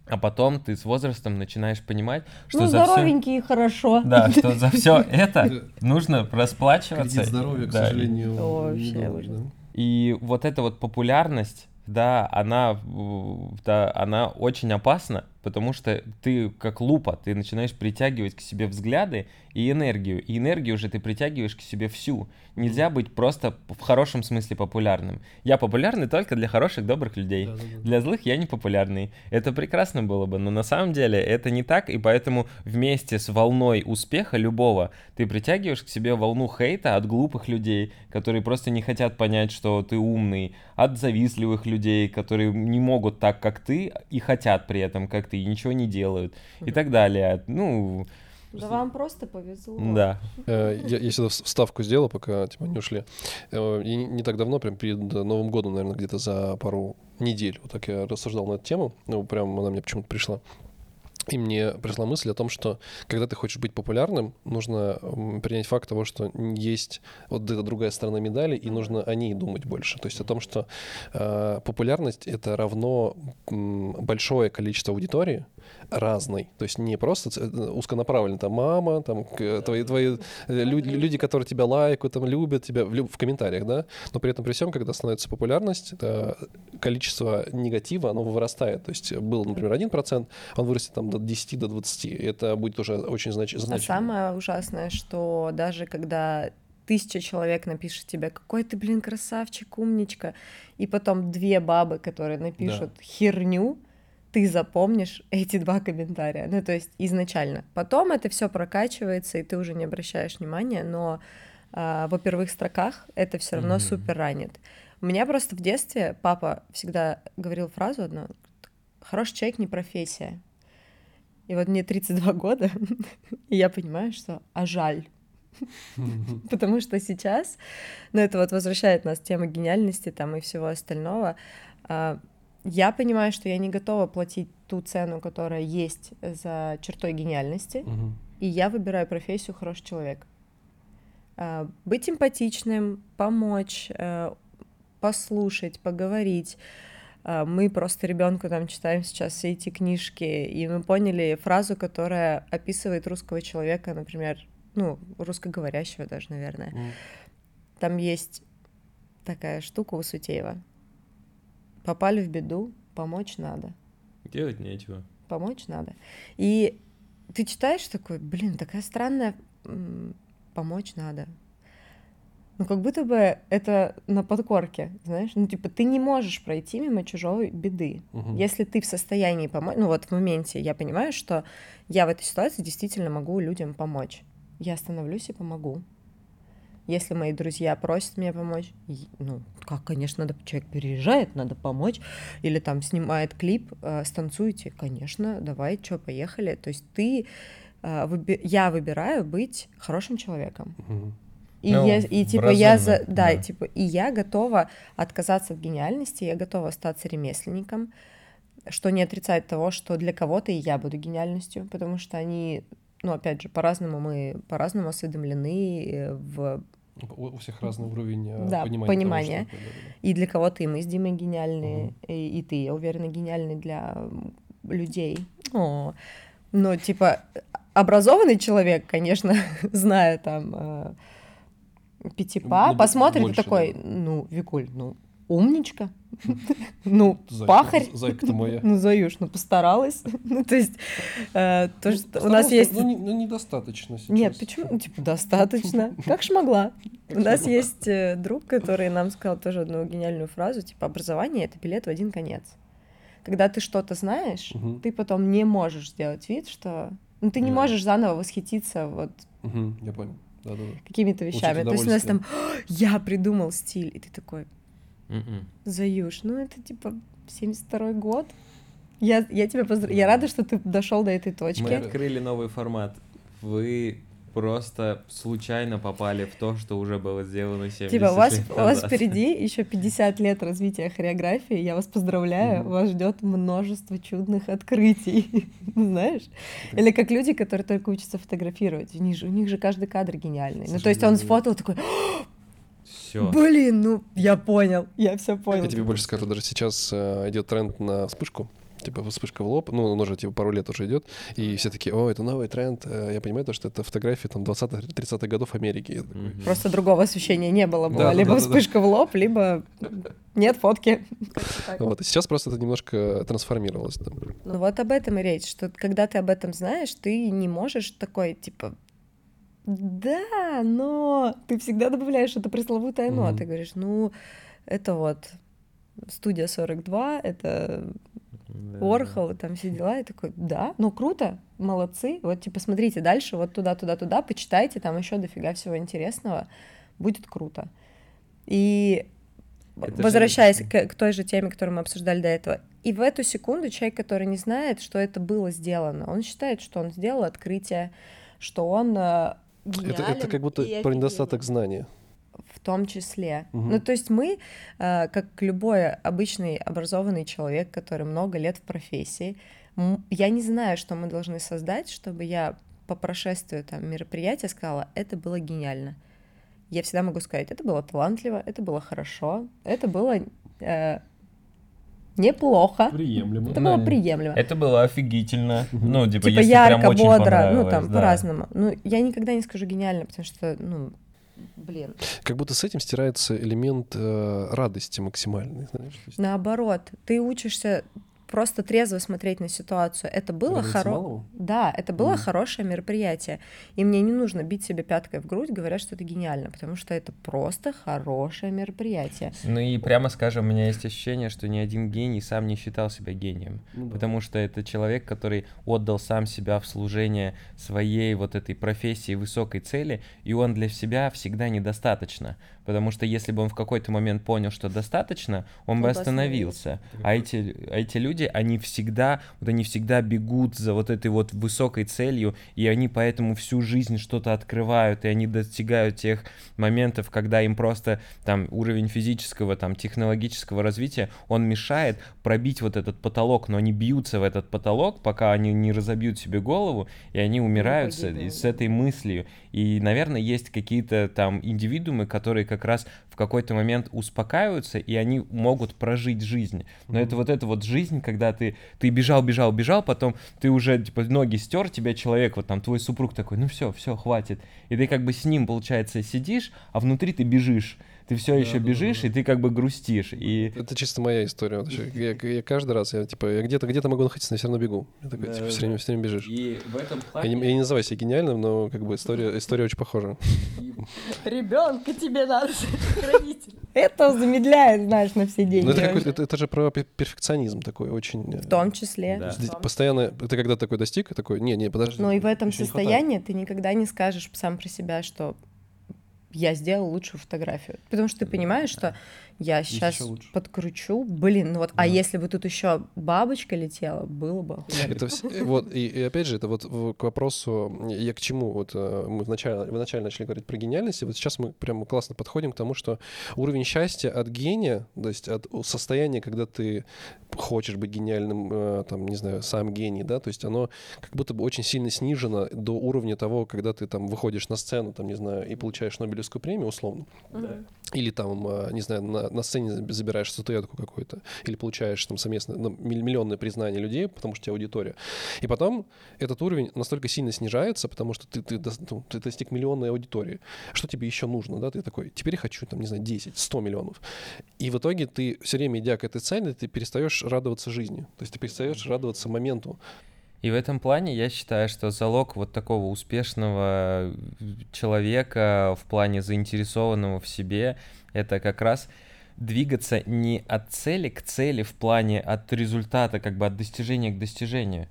S1: А потом ты с возрастом начинаешь понимать, что
S2: Ну,
S1: за все...
S2: здоровенький и хорошо.
S1: Да, что за все это нужно расплачиваться.
S3: Кредит здоровья, к сожалению,
S2: вообще
S3: да.
S1: И вот эта вот популярность, да, она, да, она очень опасна, потому что ты как лупа, ты начинаешь притягивать к себе взгляды и энергию. И энергию уже ты притягиваешь к себе всю. Нельзя быть просто в хорошем смысле популярным. Я популярный только для хороших, добрых людей. Для злых я не популярный. Это прекрасно было бы, но на самом деле это не так, и поэтому вместе с волной успеха любого ты притягиваешь к себе волну хейта от глупых людей, которые просто не хотят понять, что ты умный, от завистливых людей, которые не могут так, как ты, и хотят при этом, как ты, и ничего не делают, и так далее. Ну,
S2: Да вам просто повезло.
S1: да.
S3: Э, Я, я сюда вс- вставку сделал, пока типа, не ушли. Э, И не- не так давно, прям перед Новым годом, наверное, где-то за пару недель, вот так я рассуждал на эту тему, ну, прям она мне почему-то пришла. И мне пришла мысль о том, что когда ты хочешь быть популярным, нужно принять факт того, что есть вот эта другая сторона медали, и нужно о ней думать больше. То есть о том, что э, популярность это равно м, большое количество аудитории разной. То есть не просто э, узконаправленно, там мама, там твои, твои э, лю- люди, которые тебя лайкают, там любят тебя в, в комментариях, да, но при этом при всем, когда становится популярность, это количество негатива, оно вырастает. То есть был, например, 1%, он вырастет там до 10, до 20. И это будет уже очень знач-
S2: А
S3: значимо.
S2: самое ужасное, что даже когда тысяча человек напишет тебе, какой ты, блин, красавчик, умничка, и потом две бабы, которые напишут херню, ты запомнишь эти два комментария. Ну, то есть изначально. Потом это все прокачивается, и ты уже не обращаешь внимания, но а, во первых строках это все равно
S1: Мгм.
S2: супер ранит. У меня просто в детстве папа всегда говорил фразу одну, хороший человек не профессия. И вот мне 32 года, и я понимаю, что а жаль. Потому что сейчас, ну это вот возвращает нас к теме гениальности там и всего остального, а, я понимаю, что я не готова платить ту цену, которая есть за чертой гениальности, и я выбираю профессию хороший человек. А, Быть эмпатичным, помочь, э, послушать, поговорить. А, Мы просто ребенку там читаем сейчас все эти книжки, и мы поняли фразу, которая описывает русского человека, например, ну, русскоговорящего даже, наверное. Там есть такая штука у Сутеева. Попали в беду, помочь надо.
S1: Делать нечего.
S2: Помочь надо. И ты читаешь такой, блин, такая странная, помочь надо. Ну, как будто бы это на подкорке, знаешь? Ну, типа, ты не можешь пройти мимо чужой беды.
S3: Мгм.
S2: Если ты в состоянии помочь, ну вот в моменте я понимаю, что я в этой ситуации действительно могу людям помочь. Я остановлюсь и помогу. Если мои друзья просят меня помочь, ну, как, конечно, надо, человек переезжает, надо помочь, или там снимает клип, э, станцуйте, конечно, давай, что, поехали. То есть ты, э, выби- я выбираю быть хорошим человеком.
S3: Мгм.
S2: И,
S1: Ну,
S2: я, и типа я за, да,
S1: да.
S2: и, типа и я готова отказаться от гениальности, я готова остаться ремесленником, что не отрицает того, что для кого-то и я буду гениальностью, потому что они, ну опять же, по-разному мы по-разному осведомлены э, в
S3: У всех разный уровень э,
S2: Да,
S3: понимания. того,
S2: понимания.
S3: что такое, да-да-да.
S2: И для кого-то и мы с Димой гениальные,
S3: Мгм.
S2: и, и ты, я уверена, гениальный для людей. О, но, типа, образованный человек, конечно, зная там э, пятипа,
S3: Ну, б-
S2: посмотрит и
S3: больше,
S2: такой,
S3: да.
S2: ну, Викуль, ну, умничка, ну,
S3: Зайка-
S2: пахарь.
S3: Зайка-то моя.
S2: Ну, Заюш, ну, постаралась. Ну, то есть, э, то,
S3: Ну,
S2: что у нас есть...
S3: Ну, не- ну, недостаточно сейчас.
S2: Нет, почему? Ну, Типа, достаточно. Как ж могла. У нас есть э, друг, который нам сказал тоже одну гениальную фразу, типа, образование — это билет в один конец. Когда ты что-то знаешь,
S3: Мгм.
S2: ты потом не можешь сделать вид, что... Ну, ты не
S1: Да.
S2: можешь заново восхититься вот
S3: Мгм, я понял. Да-да-да.
S2: какими-то вещами. То есть у нас там «я придумал стиль», и ты такой. «Заюш, ну это типа 72-й год». Я, я тебя поздравляю. Я рада, что ты дошел до этой точки.
S1: Мы открыли новый формат. Вы просто случайно попали в то, что уже было сделано 70
S2: Типа, у вас,
S1: лет
S2: у вас
S1: назад.
S2: впереди еще 50 лет развития хореографии. Я вас поздравляю.
S3: Мгм.
S2: Вас ждет множество чудных открытий. Знаешь? Или как люди, которые только учатся фотографировать. У них же, у них же каждый кадр гениальный. Ну, то есть он сфотал такой,
S1: Все.
S2: блин, ну, я понял, я все понял.
S3: Я тебе больше скажу, даже сейчас э, идет тренд на вспышку. Типа вспышка в лоб, ну, он уже типа пару лет уже идет, и все такие, о, это новый тренд. Э, Я понимаю то, что это фотографии там 20-30-х годов Америки.
S1: Мгм.
S2: Просто другого освещения не было. Была
S3: Да,
S2: либо
S3: да, да, да.
S2: вспышка в лоб, либо нет фотки.
S3: Вот, и сейчас просто это немножко трансформировалось. там.
S2: Ну вот об этом и речь, что когда ты об этом знаешь, ты не можешь такой, типа, да, но ты всегда добавляешь это пресловутое но.
S3: Мгм.
S2: Ты говоришь, ну, это вот студия 42, это
S1: Да.
S2: Орхол, там все дела. И такой, да, ну круто, молодцы. Вот, типа, смотрите дальше, вот туда, туда, туда, почитайте, там еще дофига всего интересного. Будет круто. И
S1: Это же-
S2: возвращаясь к, к той же теме, которую мы обсуждали до этого, и в эту секунду человек, который не знает, что это было сделано, он считает, что он сделал открытие, что он э,
S3: Это, это как будто про недостаток знания.
S2: В том числе.
S3: Мгм.
S2: Ну, то есть мы, э, как любой обычный образованный человек, который много лет в профессии, я не знаю, что мы должны создать, чтобы я по прошествию там мероприятия сказала, это было гениально. Я всегда могу сказать, это было талантливо, это было хорошо, это было э, неплохо,
S3: Приемлемо.
S2: это
S1: Да.
S2: было приемлемо.
S1: Это было офигительно. Ну, типа,
S2: типа
S1: если
S2: ярко,
S1: прям очень
S2: бодро, ну там
S1: да.
S2: по-разному. Ну, я никогда не скажу гениально, потому что, ну, блин,
S3: Как будто с этим стирается элемент э, радости максимальный. Знаешь?
S2: Наоборот, ты учишься просто трезво смотреть на ситуацию. Это было
S3: малому.
S2: Да, это было
S3: Мгм.
S2: хорошее мероприятие. И мне не нужно бить себе пяткой в грудь, говоря, что это гениально, потому что это просто хорошее мероприятие.
S1: Ну и прямо скажем, у меня есть ощущение, что ни один гений сам не считал себя гением.
S3: Ну да.
S1: Потому что это человек, который отдал сам себя в служение своей вот этой профессии, высокой цели, и он для себя всегда недостаточно. Потому что если бы он в какой-то момент понял, что достаточно, он,
S2: Он
S1: бы
S2: бы
S1: остановился. А эти, а эти люди, они всегда, вот они всегда бегут за вот этой вот высокой целью, и они поэтому всю жизнь что-то открывают, и они достигают тех моментов, когда им просто там уровень физического, там технологического развития, он мешает пробить вот этот потолок, но они бьются в этот потолок, пока они не разобьют себе голову, и они умирают с,
S2: погибнут,
S1: с этой мыслью. И, наверное, есть какие-то там индивидуумы, которые как раз в какой-то момент успокаиваются, и они могут прожить жизнь. Но это вот эта вот жизнь, когда ты, ты бежал, бежал, бежал, потом ты уже, типа, ноги стер, тебя человек, вот там твой супруг такой, ну все, все, хватит. И ты как бы с ним, получается, сидишь, а внутри ты бежишь. Ты все еще
S3: да,
S1: бежишь,
S3: да.
S1: и ты как бы грустишь. И
S3: Это чисто моя история. Вот ещё. я, я каждый раз, я типа, я где-то где-то могу находиться, но все равно бегу. Я такой,
S1: Да,
S3: типа,
S1: да,
S3: все время,
S1: да.
S3: все время бежишь.
S1: И в этом
S3: Я не, я не называю себя гениальным, но как бы история, история очень похожа.
S2: Ребенка тебе надо родитель. Это замедляет, знаешь, на все деньги.
S3: Ну, это, какой-то- это, это же про пе- перфекционизм такой очень. э,
S2: В том числе.
S1: Да.
S3: Постоянно, ты когда такой достиг, такой, не, не, подожди.
S2: Но и в этом
S3: ещё не хватает».
S2: состоянии ты никогда не скажешь сам про себя, что я сделал лучшую фотографию. Потому что ты понимаешь, что Я сейчас подкручу. Блин, ну вот, а да. а если бы тут еще бабочка летела, было бы
S3: Это все, вот, и, и опять же, это вот к вопросу, я к чему, вот э, мы вначале, вначале начали говорить про гениальность, и вот сейчас мы прямо классно подходим к тому, что уровень счастья от гения, то есть от состояния, когда ты хочешь быть гениальным, э, там, не знаю, сам гений, да, то есть оно как будто бы очень сильно снижено до уровня того, когда ты там выходишь на сцену, там, не знаю, и получаешь Нобелевскую премию, условно. Да. Или там, э, не знаю, на, на сцене забираешь статуэтку какую-то, или получаешь там совместно ну, миллионное признание людей, потому что у тебя аудитория. И потом этот уровень настолько сильно снижается, потому что ты, ты, ты достиг миллионной аудитории. Что тебе еще нужно, да? Ты такой, теперь хочу, там, не знаю, 10, 100 миллионов. И в итоге ты все время, идя к этой цели, ты перестаешь радоваться жизни. То есть ты перестаешь радоваться моменту.
S1: И в этом плане я считаю, что залог вот такого успешного человека в плане заинтересованного в себе, это как раз двигаться не от цели к цели в плане от результата, как бы от достижения к достижению,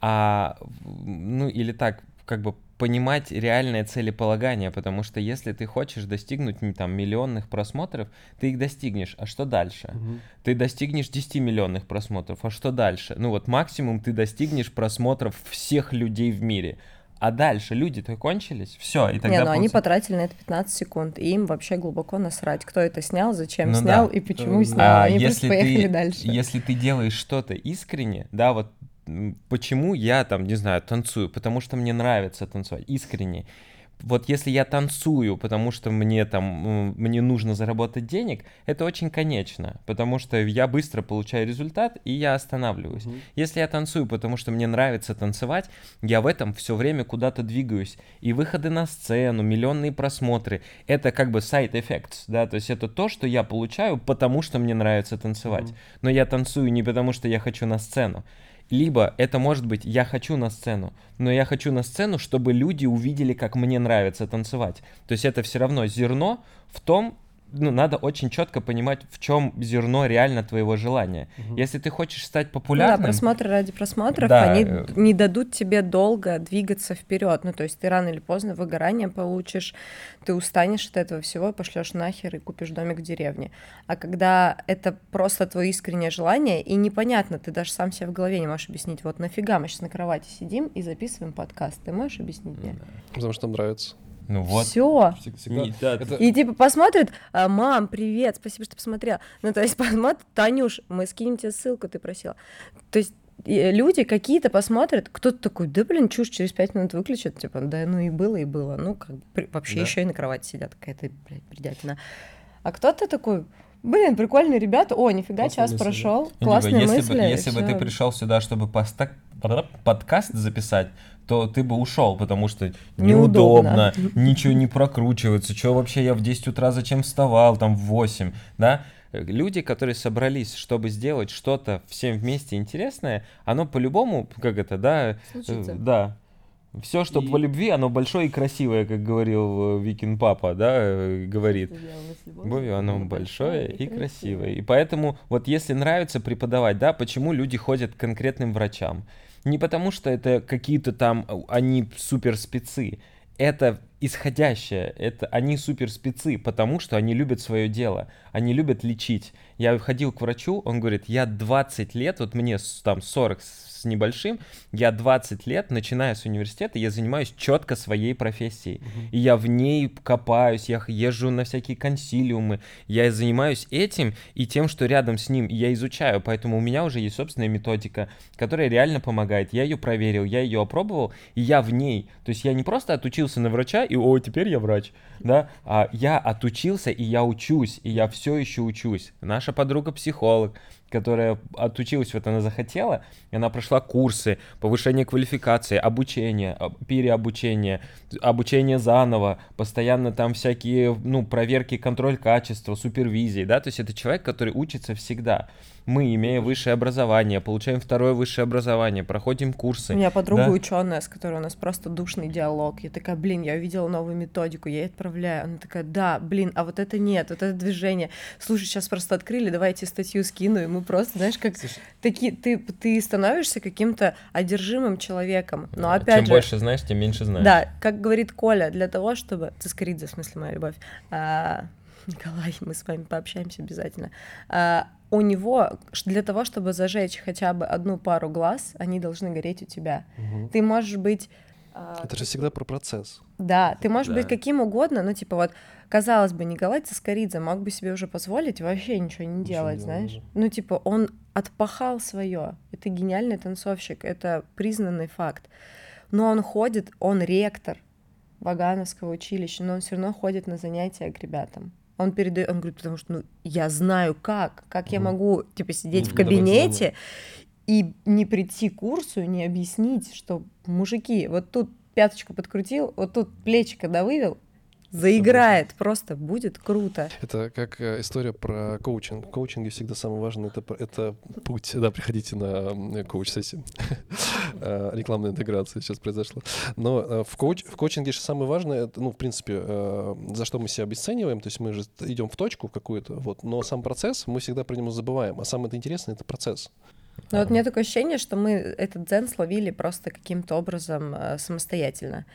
S1: а, ну или так, как бы понимать реальное целеполагание, потому что если ты хочешь достигнуть там миллионных просмотров, ты их достигнешь, а что дальше? Угу. Ты достигнешь 10 миллионных просмотров, а что дальше? Ну вот максимум ты достигнешь просмотров всех людей в мире. А дальше люди-то кончились, все, и тогда...
S2: Не, ну получается... они потратили на это 15 секунд, и им вообще глубоко насрать, кто это снял, зачем ну, снял да. и почему снял, а они если просто поехали
S1: ты,
S2: дальше.
S1: Если ты делаешь что-то искренне, да, вот почему я там, не знаю, танцую? Потому что мне нравится танцевать, искренне. Вот если я танцую, потому что мне там, мне нужно заработать денег, это очень конечно, потому что я быстро получаю результат, и я останавливаюсь. Mm-hmm. Если я танцую, потому что мне нравится танцевать, я в этом все время куда-то двигаюсь. И выходы на сцену, миллионные просмотры, это как бы side effects, да, то есть это то, что я получаю, потому что мне нравится танцевать. Mm-hmm. Но я танцую не потому, что я хочу на сцену. Либо это может быть «я хочу на сцену», но я хочу на сцену, чтобы люди увидели, как мне нравится танцевать. То есть это все равно зерно в том, ну, надо очень четко понимать, в чем зерно реально твоего желания. Угу. Если ты хочешь стать популярным... Ну,
S2: да, просмотры ради просмотров, да. они э, не дадут тебе долго двигаться вперед. Ну, то есть ты рано или поздно выгорание получишь, ты устанешь от этого всего, пошлешь нахер и купишь домик в деревне. А когда это просто твое искреннее желание, и непонятно, ты даже сам себе в голове не можешь объяснить, вот нафига мы сейчас на кровати сидим и записываем подкаст, ты можешь объяснить мне?
S3: Потому что нравится.
S1: Ну вот.
S2: Все. И типа посмотрит, «А, мам, привет, спасибо, что посмотрел. Ну, то есть посмотрит, Танюш, мы скинем тебе ссылку, ты просила. То есть люди какие-то посмотрят, кто-то такой, да блин, чушь, через пять минут выключат, типа, да ну и было, и было. Ну, как бы, вообще да. еще и на кровати сидят, какая-то, блядь, бредятина. А кто-то такой, Блин, прикольные ребята. О, нифига, Классная час мысль, прошел. Да. Классные
S1: если
S2: мысли.
S1: Бы, если бы ты пришел сюда, чтобы поста- подкаст записать, то ты бы ушел, потому что неудобно, неудобно ничего не прокручивается. Что вообще я в 10 утра зачем вставал, там в 8, да? Люди, которые собрались, чтобы сделать что-то всем вместе интересное, оно по-любому, как это, да,
S2: Случится.
S1: да, все, что и... по любви, оно большое и красивое, как говорил э, Викин Папа, да, э, говорит. Любовью оно большое и красивое. И поэтому вот если нравится преподавать, да, почему люди ходят к конкретным врачам? Не потому, что это какие-то там, а, они супер спецы. Это исходящее, это они супер спецы, потому что они любят свое дело, они любят лечить. Я ходил к врачу, он говорит, я 20 лет, вот мне там 40 с небольшим, я 20 лет, начиная с университета, я занимаюсь четко своей профессией. Uh-huh. И я в ней копаюсь, я езжу на всякие консилиумы, я занимаюсь этим и тем, что рядом с ним я изучаю, поэтому у меня уже есть собственная методика, которая реально помогает. Я ее проверил, я ее опробовал, и я в ней. То есть я не просто отучился на врача и, о, теперь я врач, да, а я отучился и я учусь, и я все еще учусь. Наша подруга психолог, которая отучилась в это, она захотела, и она прошла курсы, повышение квалификации, обучение, переобучение, обучение заново, постоянно там всякие, ну, проверки, контроль качества, супервизии, да, то есть это человек, который учится всегда мы, имея высшее образование, получаем второе высшее образование, проходим курсы.
S2: У меня подруга да? ученая, с которой у нас просто душный диалог. Я такая, блин, я увидела новую методику, я ей отправляю. Она такая, да, блин, а вот это нет, вот это движение. Слушай, сейчас просто открыли, давайте статью скину, и мы просто, знаешь, как такие, ты, ты становишься каким-то одержимым человеком. Но опять
S1: Чем
S2: же,
S1: больше знаешь, тем меньше знаешь.
S2: Да, как говорит Коля, для того, чтобы... Цискоридзе, в смысле, моя любовь. А, Николай, мы с вами пообщаемся обязательно. А, у него для того, чтобы зажечь хотя бы одну пару глаз, они должны гореть у тебя.
S3: Мгм.
S2: Ты можешь быть а,
S3: Это же всегда про процесс.
S2: Да, ты можешь
S1: Да.
S2: быть каким угодно, но типа вот, казалось бы, Николай Цискоридзе мог бы себе уже позволить вообще ничего не
S3: Ничего
S2: делать,
S3: не
S2: знаешь?
S3: делать,
S2: Ну типа он отпахал свое. Это гениальный танцовщик, это признанный факт. Но он ходит, он ректор Вагановского училища, но он все равно ходит на занятия к ребятам. Он передает, он говорит, потому что ну, я знаю как, как я могу типа сидеть в кабинете и не прийти к курсу, не объяснить, что мужики, вот тут пяточку подкрутил, вот тут плечико довывел, заиграет, просто будет круто.
S3: Это как э, история про коучинг. В коучинге всегда самое важное это, это путь. Да, приходите на м, коуч-сессию. Э, Рекламная интеграция сейчас произошла. Но э, в, коуч, в коучинге же самое важное, ну, в принципе, э, за что мы себя обесцениваем, то есть мы же идем в точку какую-то, вот, но сам процесс мы всегда про него забываем, а самое интересное — это процесс.
S2: Но вот у меня такое ощущение, что мы этот дзен словили просто каким-то образом э, самостоятельно.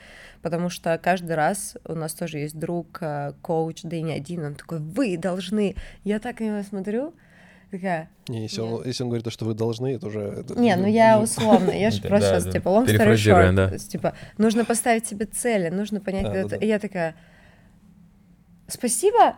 S2: Потому что каждый раз у нас тоже есть друг, э, коуч, да и не один, он такой, вы должны. Я так на него смотрю, такая,
S3: Не, если, он, если он говорит, то, что вы должны, это уже... это-
S2: не, ну я условно, я же просто
S1: да,
S2: сейчас, типа, long story short, типа, нужно поставить себе цели, нужно понять, я такая, спасибо,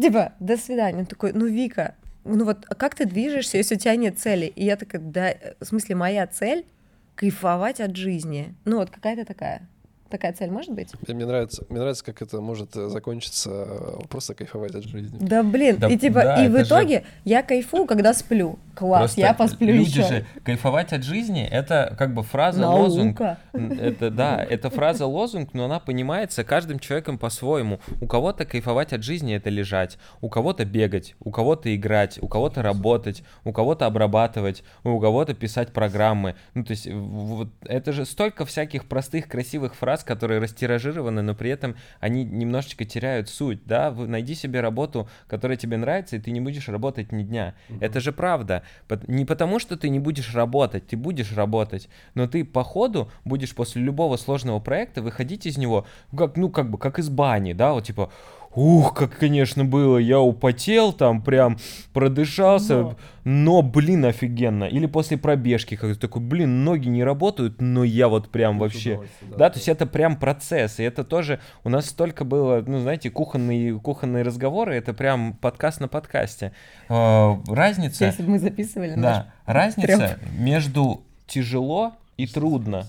S2: типа, до свидания. Он такой, ну, Вика, ну вот а как ты движешься, если у тебя нет цели? И я такая, да, э, в смысле, моя цель — кайфовать от жизни. Ну, вот какая-то такая. Такая цель может быть?
S3: Мне, нравится, мне нравится, как это может э, закончиться э, просто кайфовать от жизни.
S2: Да блин,
S1: Да,
S2: и типа,
S1: да,
S2: и в
S1: это же-
S2: итоге я кайфую, когда сплю. Класс,
S1: Просто
S2: я посплю
S1: люди
S2: еще.
S1: же кайфовать от жизни это как бы фраза лозунг. Это да, это фраза лозунг, но она понимается каждым человеком по-своему. У кого-то кайфовать от жизни это лежать, у кого-то бегать, у кого-то играть, у кого-то работать, у кого-то обрабатывать, у кого-то писать программы. Ну то есть вот это же столько всяких простых красивых фраз, которые растиражированы, но при этом они немножечко теряют суть. Да, Вы найди себе работу, которая тебе нравится, и ты не будешь работать ни дня. Это же правда. Не потому, что ты не будешь работать, ты будешь работать, но ты по ходу будешь после любого сложного проекта выходить из него, как, ну, как бы, как из бани, да, вот типа, ух, как, конечно, было, я употел там, прям продышался, но,
S2: Но.
S1: блин, офигенно. Или после пробежки, как такой, блин, ноги не работают, но я вот прям вообще... Да, то есть это прям процесс, и это тоже у нас столько было, ну, знаете, кухонные, кухонные разговоры, это прям подкаст на подкасте. Э, Разница...
S2: Если бы мы записывали
S1: Да, разница
S2: трёп.
S1: между тяжело и трудно.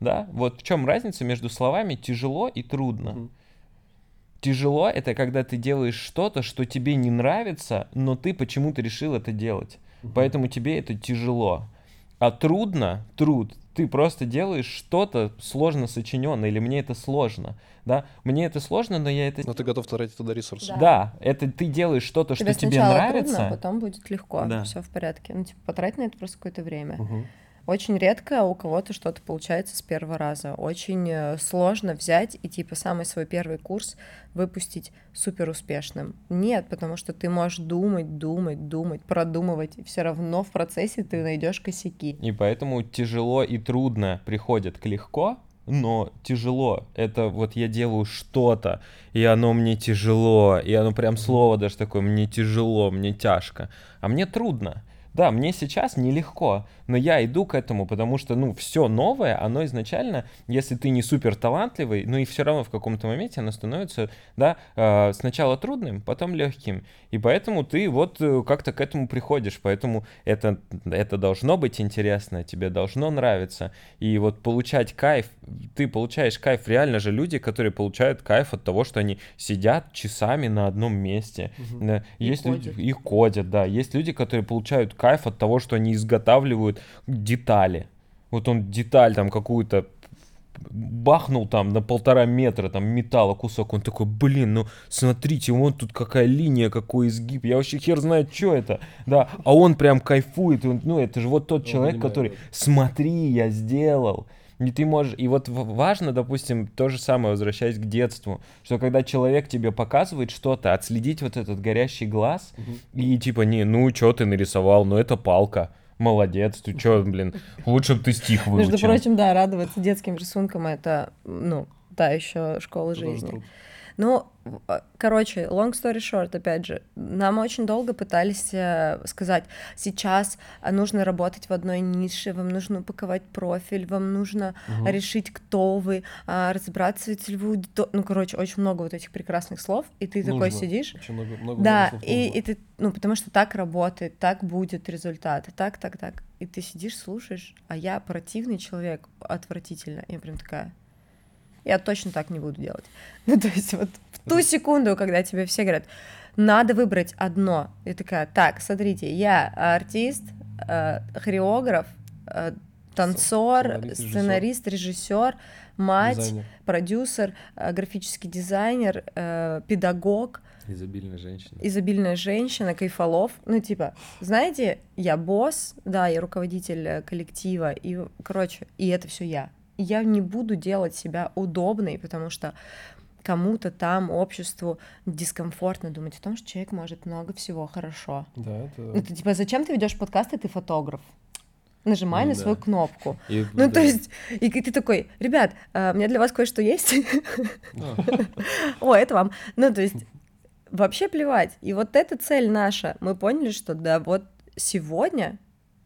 S1: Да, вот в чем разница между словами тяжело и трудно.
S3: Мгм.
S1: Тяжело это когда ты делаешь что-то, что тебе не нравится, но ты почему-то решил это делать. Поэтому тебе это тяжело. А трудно, труд, ты просто делаешь что-то сложно сочиненное, или мне это сложно. Да, мне это сложно, но я это
S3: Но ты готов тратить туда ресурсы.
S2: Да.
S1: да, это ты делаешь что-то, что
S2: Тебе
S1: тебе
S2: сначала
S1: нравится.
S2: трудно, а потом будет легко,
S1: Да.
S2: все в порядке. Ну, типа, потратить на это просто какое-то время.
S3: Мгм.
S2: Очень редко у кого-то что-то получается с первого раза. Очень э, сложно взять и, типа, самый свой первый курс выпустить супер успешным. Нет, потому что ты можешь думать, думать, думать, продумывать, и все равно в процессе ты найдешь косяки.
S1: И поэтому тяжело и трудно приходят к легко, но тяжело. Это вот я делаю что-то, и оно мне тяжело, и оно прям слово даже такое, мне тяжело, мне тяжко. А мне трудно. Да, мне сейчас нелегко, но я иду к этому, потому что, ну, все новое, оно изначально, если ты не супер талантливый, ну и все равно в каком-то моменте оно становится, да, э, сначала трудным, потом легким. И поэтому ты вот э, как-то к этому приходишь, поэтому это, это должно быть интересно, тебе должно нравиться. И вот получать кайф, ты получаешь кайф, реально же люди, которые получают кайф от того, что они сидят часами на одном месте. Да,
S2: И
S1: есть люди,
S2: кодят.
S1: и кодят, да. Есть люди, которые получают кайф от того, что они изготавливают детали. Вот он деталь там какую-то бахнул там на полтора метра там металла кусок, он такой, блин, ну смотрите, вон тут какая линия, какой изгиб, я вообще хер знает, что это, да, а он прям кайфует, он, ну это же вот тот
S3: Он
S1: человек,
S3: понимает,
S1: который, смотри, я сделал, и ты можешь, и вот важно, допустим, то же самое, возвращаясь к детству, что когда человек тебе показывает что-то, отследить вот этот горящий глаз, и типа, не, ну, что ты нарисовал, ну, это палка, молодец, ты чё, блин, лучше бы ты стих выучил.
S2: Между прочим, да, радоваться детским рисункам это, ну, та еще школа жизни.
S3: труд.
S2: Короче, long story short, опять же, нам очень долго пытались э, сказать, сейчас нужно работать в одной нише, вам нужно упаковать профиль, вам нужно
S3: Мгм.
S2: решить, кто вы, а, разобраться в целевую. Ну, короче, очень много вот этих прекрасных слов, и ты такой
S3: Нужно.
S2: сидишь,
S3: Очень много, много
S2: да,
S3: слов
S2: и, и ты, ну, потому что так работает, так будет результат, и так, так, так. И ты сидишь, слушаешь, а я противный человек, отвратительно. Я прям такая, я точно так не буду делать. Ну, то есть вот в ту секунду, когда тебе все говорят, надо выбрать одно, и такая, так, смотрите, я артист, э, хореограф, э, танцор,
S3: сценарист, режиссер.
S2: сценарист, режиссер, мать,
S3: Дизайнер.
S2: продюсер, э, графический дизайнер, э, педагог,
S1: Изобильная женщина.
S2: изобильная женщина, кайфолов. Ну, типа, знаете, я босс, да, я руководитель коллектива, и, короче, и это все я. Я не буду делать себя удобной, потому что кому-то там, обществу дискомфортно думать о том, что человек может много всего хорошо.
S3: Да, это...
S2: Ну, ты, типа, зачем ты ведешь подкаст, и ты фотограф? Нажимай
S1: Ну
S2: на
S1: да.
S2: свою кнопку.
S1: И,
S2: Ну,
S1: да.
S2: то есть, и ты такой, ребят, э, у меня для вас кое-что есть.
S3: А,
S2: О, это вам. Ну, то есть, вообще плевать. И вот эта цель наша. Мы поняли, что да, вот сегодня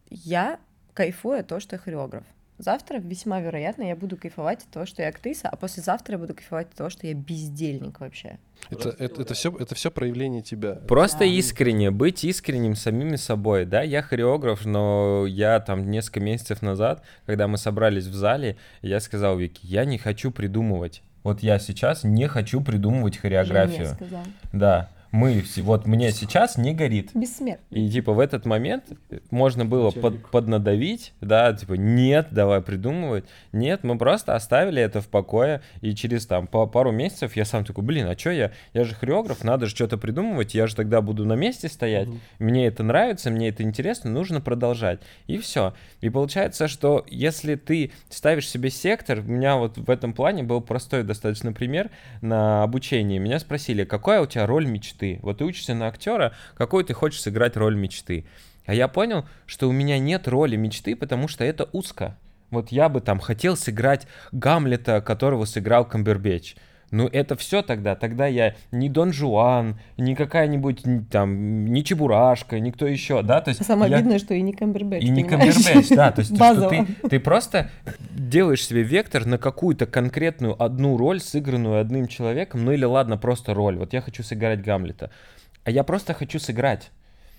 S2: я кайфую от того, что я хореограф. Завтра весьма вероятно я буду кайфовать от того, что я актриса, а послезавтра я буду кайфовать от того, что я бездельник вообще.
S3: Это, это, это все, это все проявление тебя.
S1: Просто
S2: Да.
S1: искренне, быть искренним самими собой, да, я хореограф, но я там несколько месяцев назад, когда мы собрались в зале, я сказал Вике, я не хочу придумывать. Вот я сейчас не хочу придумывать хореографию.
S2: Жене сказал.
S1: Да, мы, все- вот мне сейчас не горит.
S2: Бессмертный.
S1: И типа в этот момент можно было под, поднадавить, да, типа нет, давай придумывать. Нет, мы просто оставили это в покое, и через там по пару месяцев я сам такой, блин, а что я, я же хореограф, надо же что-то придумывать, я же тогда буду на месте стоять,
S3: Мгм.
S1: мне это нравится, мне это интересно, нужно продолжать. И все. И получается, что если ты ставишь себе сектор, у меня вот в этом плане был простой достаточно пример на обучении. Меня спросили, какая у тебя роль мечты? Вот ты учишься на актера, какую ты хочешь сыграть роль мечты? А я понял, что у меня нет роли мечты, потому что это узко. Вот я бы там хотел сыграть Гамлета, которого сыграл Камбербэтч. Ну, это все тогда. Тогда я не Дон Жуан, не какая-нибудь там, не Чебурашка, никто еще, да? То есть
S2: Самое
S1: я-
S2: обидное, что и не Камбербэтч,
S1: и не
S2: понимаешь?
S1: Камбербэтч, да, то есть что ты, ты просто делаешь себе вектор на какую-то конкретную одну роль, сыгранную одним человеком, ну или ладно, просто роль. Вот я хочу сыграть Гамлета, а я просто хочу сыграть.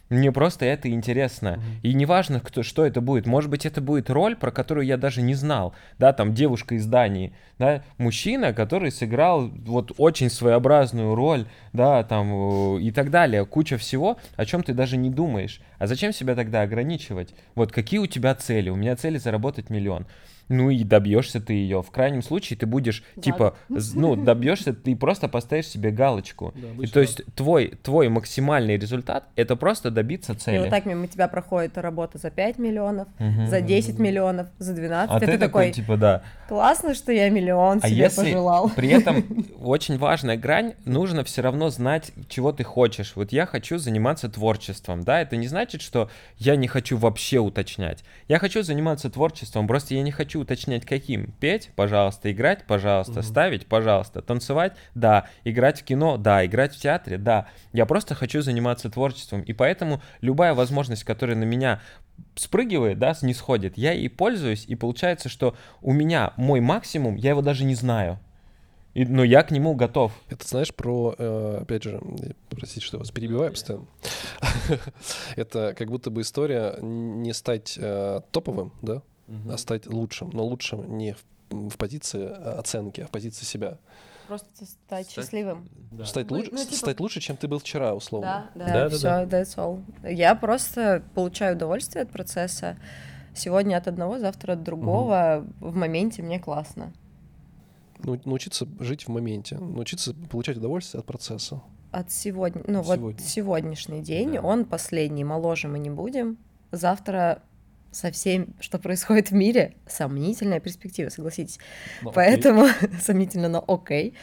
S1: Мне просто это интересно. И неважно, кто, что это будет. Может быть, это будет роль, про которую я даже не знал. Да, там девушка из Дании, да, мужчина, который сыграл вот очень своеобразную роль, да, там э, и так далее. Куча всего, о чем ты даже не думаешь. А зачем себя тогда ограничивать? Вот какие у тебя цели? У меня цели заработать миллион. Ну и добьешься ты ее. В крайнем случае ты будешь,
S2: Да.
S1: типа, ну, добьешься, ты просто поставишь себе галочку.
S3: Да,
S1: И то есть твой, твой максимальный результат это просто добиться
S2: И
S1: цели.
S2: вот так мимо тебя проходит работа за 5 миллионов,
S1: Мгм.
S2: за 10 миллионов, за 12.
S1: А
S2: и
S1: ты, такой, типа, да.
S2: классно, что я миллион
S1: А
S2: себе
S1: если
S2: пожелал.
S1: при этом очень важная грань, нужно все равно знать, чего ты хочешь. Вот я хочу заниматься творчеством, да, это не значит, что я не хочу вообще уточнять. Я хочу заниматься творчеством, просто я не хочу уточнять, каким. Петь, пожалуйста, играть, пожалуйста,
S3: Мгм.
S1: ставить, пожалуйста, танцевать, да, играть в кино, да, играть в театре, да. Я просто хочу заниматься творчеством, и поэтому любая возможность, которая на меня спрыгивает, да, не сходит, я ей пользуюсь, и получается, что у меня мой максимум, я его даже не знаю. И, но я к нему готов.
S3: Это знаешь про, э, опять же, простите, что вас перебиваю постоянно. Это как будто бы история не стать э, топовым, да, а стать лучшим, но лучшим не в, в позиции э, оценки, а в позиции себя.
S2: Просто стать
S1: Стать-
S2: счастливым.
S3: Стать,
S2: Вы-
S3: лучше,
S2: ну, типа-
S3: стать лучше, чем ты был вчера, условно.
S2: Да,
S1: Да,
S2: да,
S1: да,
S2: все, that's all. Я просто получаю удовольствие от процесса. Сегодня от одного, завтра от другого. В моменте мне классно.
S3: Ну, научиться жить в моменте, научиться получать удовольствие от процесса.
S2: От сегодня, ну вот
S3: Сегодня.
S2: сегодняшний день,
S1: Да.
S2: он последний, моложе мы не будем. Завтра со всем, что происходит в мире, сомнительная перспектива, согласитесь.
S3: Ну.
S2: Поэтому сомнительно, но окей.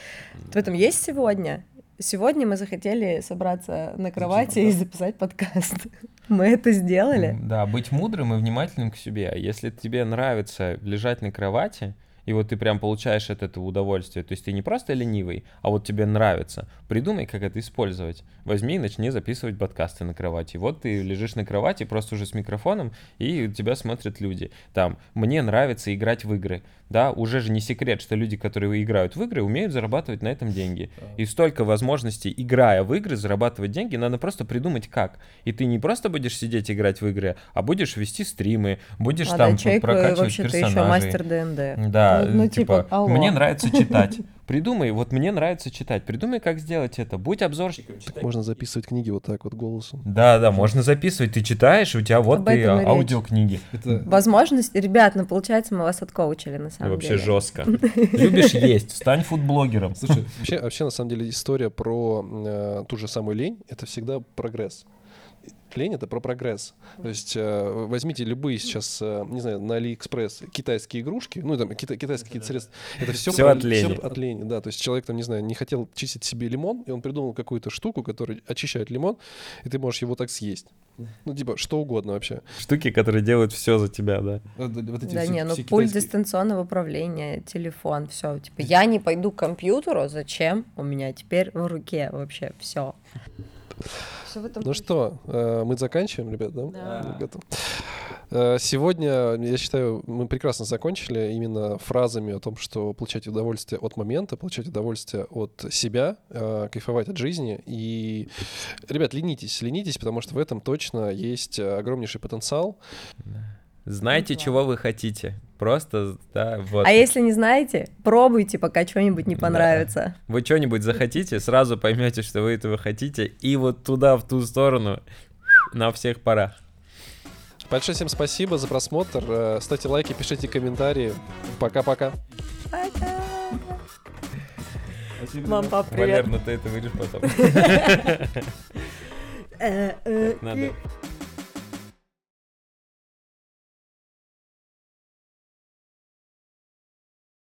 S2: В этом есть сегодня. Сегодня мы захотели собраться на кровати и записать подкаст. Мы это сделали.
S1: Да, быть мудрым и внимательным к себе. А Если тебе нравится лежать на кровати и вот ты прям получаешь от этого удовольствие. То есть ты не просто ленивый, а вот тебе нравится. Придумай, как это использовать. Возьми и начни записывать подкасты на кровати. Вот ты лежишь на кровати просто уже с микрофоном, и тебя смотрят люди. Там, мне нравится играть в игры. Да, уже же не секрет, что люди, которые играют в игры, умеют зарабатывать на этом деньги. И столько возможностей, играя в игры, зарабатывать деньги, надо просто придумать как. И ты не просто будешь сидеть играть в игры, а будешь вести стримы, будешь
S2: А,
S1: там
S2: да, человек э,
S1: прокачивать
S2: вообще-то еще
S1: персонажей.
S2: мастер ДНД.
S1: Да,
S2: Ну, ну,
S1: типа,
S2: типа, алло.
S1: мне нравится читать. Придумай, вот мне нравится читать. Придумай, как сделать это. Будь обзорщиком. читай
S3: Можно записывать книги вот так вот голосом.
S1: Да, да, можно записывать. Ты читаешь, у тебя вот
S2: Об
S1: ты аудиокниги.
S3: Это
S2: Возможность, ребят, ну получается, мы вас откоучили на самом
S1: Вообще
S2: деле.
S1: жестко. Любишь есть, стань фудблогером.
S3: Слушай, вообще, вообще на самом деле история про э, ту же самую лень это всегда прогресс. Лень это про прогресс. То есть э, возьмите любые сейчас, э, не знаю, на Алиэкспресс китайские игрушки, ну там кита- китайские какие-то средства. Это все,
S1: Всё от лени.
S3: от лени, да. То есть человек там, не знаю, не хотел чистить себе лимон, и он придумал какую-то штуку, которая очищает лимон, и ты можешь его так съесть. Ну типа что угодно вообще.
S1: Штуки, которые делают все за тебя, да.
S2: Да не, ну пульт дистанционного управления, телефон, все. Типа, я не пойду к компьютеру, зачем? У меня теперь в руке вообще все.
S3: Ну что, э, мы заканчиваем, ребят, да?
S2: Да.
S3: Э, Сегодня, я считаю, мы прекрасно закончили именно фразами о том, что получать удовольствие от момента, получать удовольствие от себя, э, кайфовать от жизни. И, ребят, ленитесь, ленитесь, потому что в этом точно есть огромнейший потенциал.
S1: Знайте, чего вы хотите. Просто, да, вот.
S2: А если не знаете, пробуйте, пока что-нибудь не
S1: Да.
S2: понравится.
S1: Вы что-нибудь захотите, сразу поймете, что вы этого хотите, и вот туда, в ту сторону, на всех парах.
S3: Большое всем спасибо за просмотр. Э, Ставьте лайки, пишите комментарии. Пока-пока.
S2: Пока. Мам, пап, привет.
S1: Валер, ну ты это вырежь потом.
S2: Э, э,
S1: Надо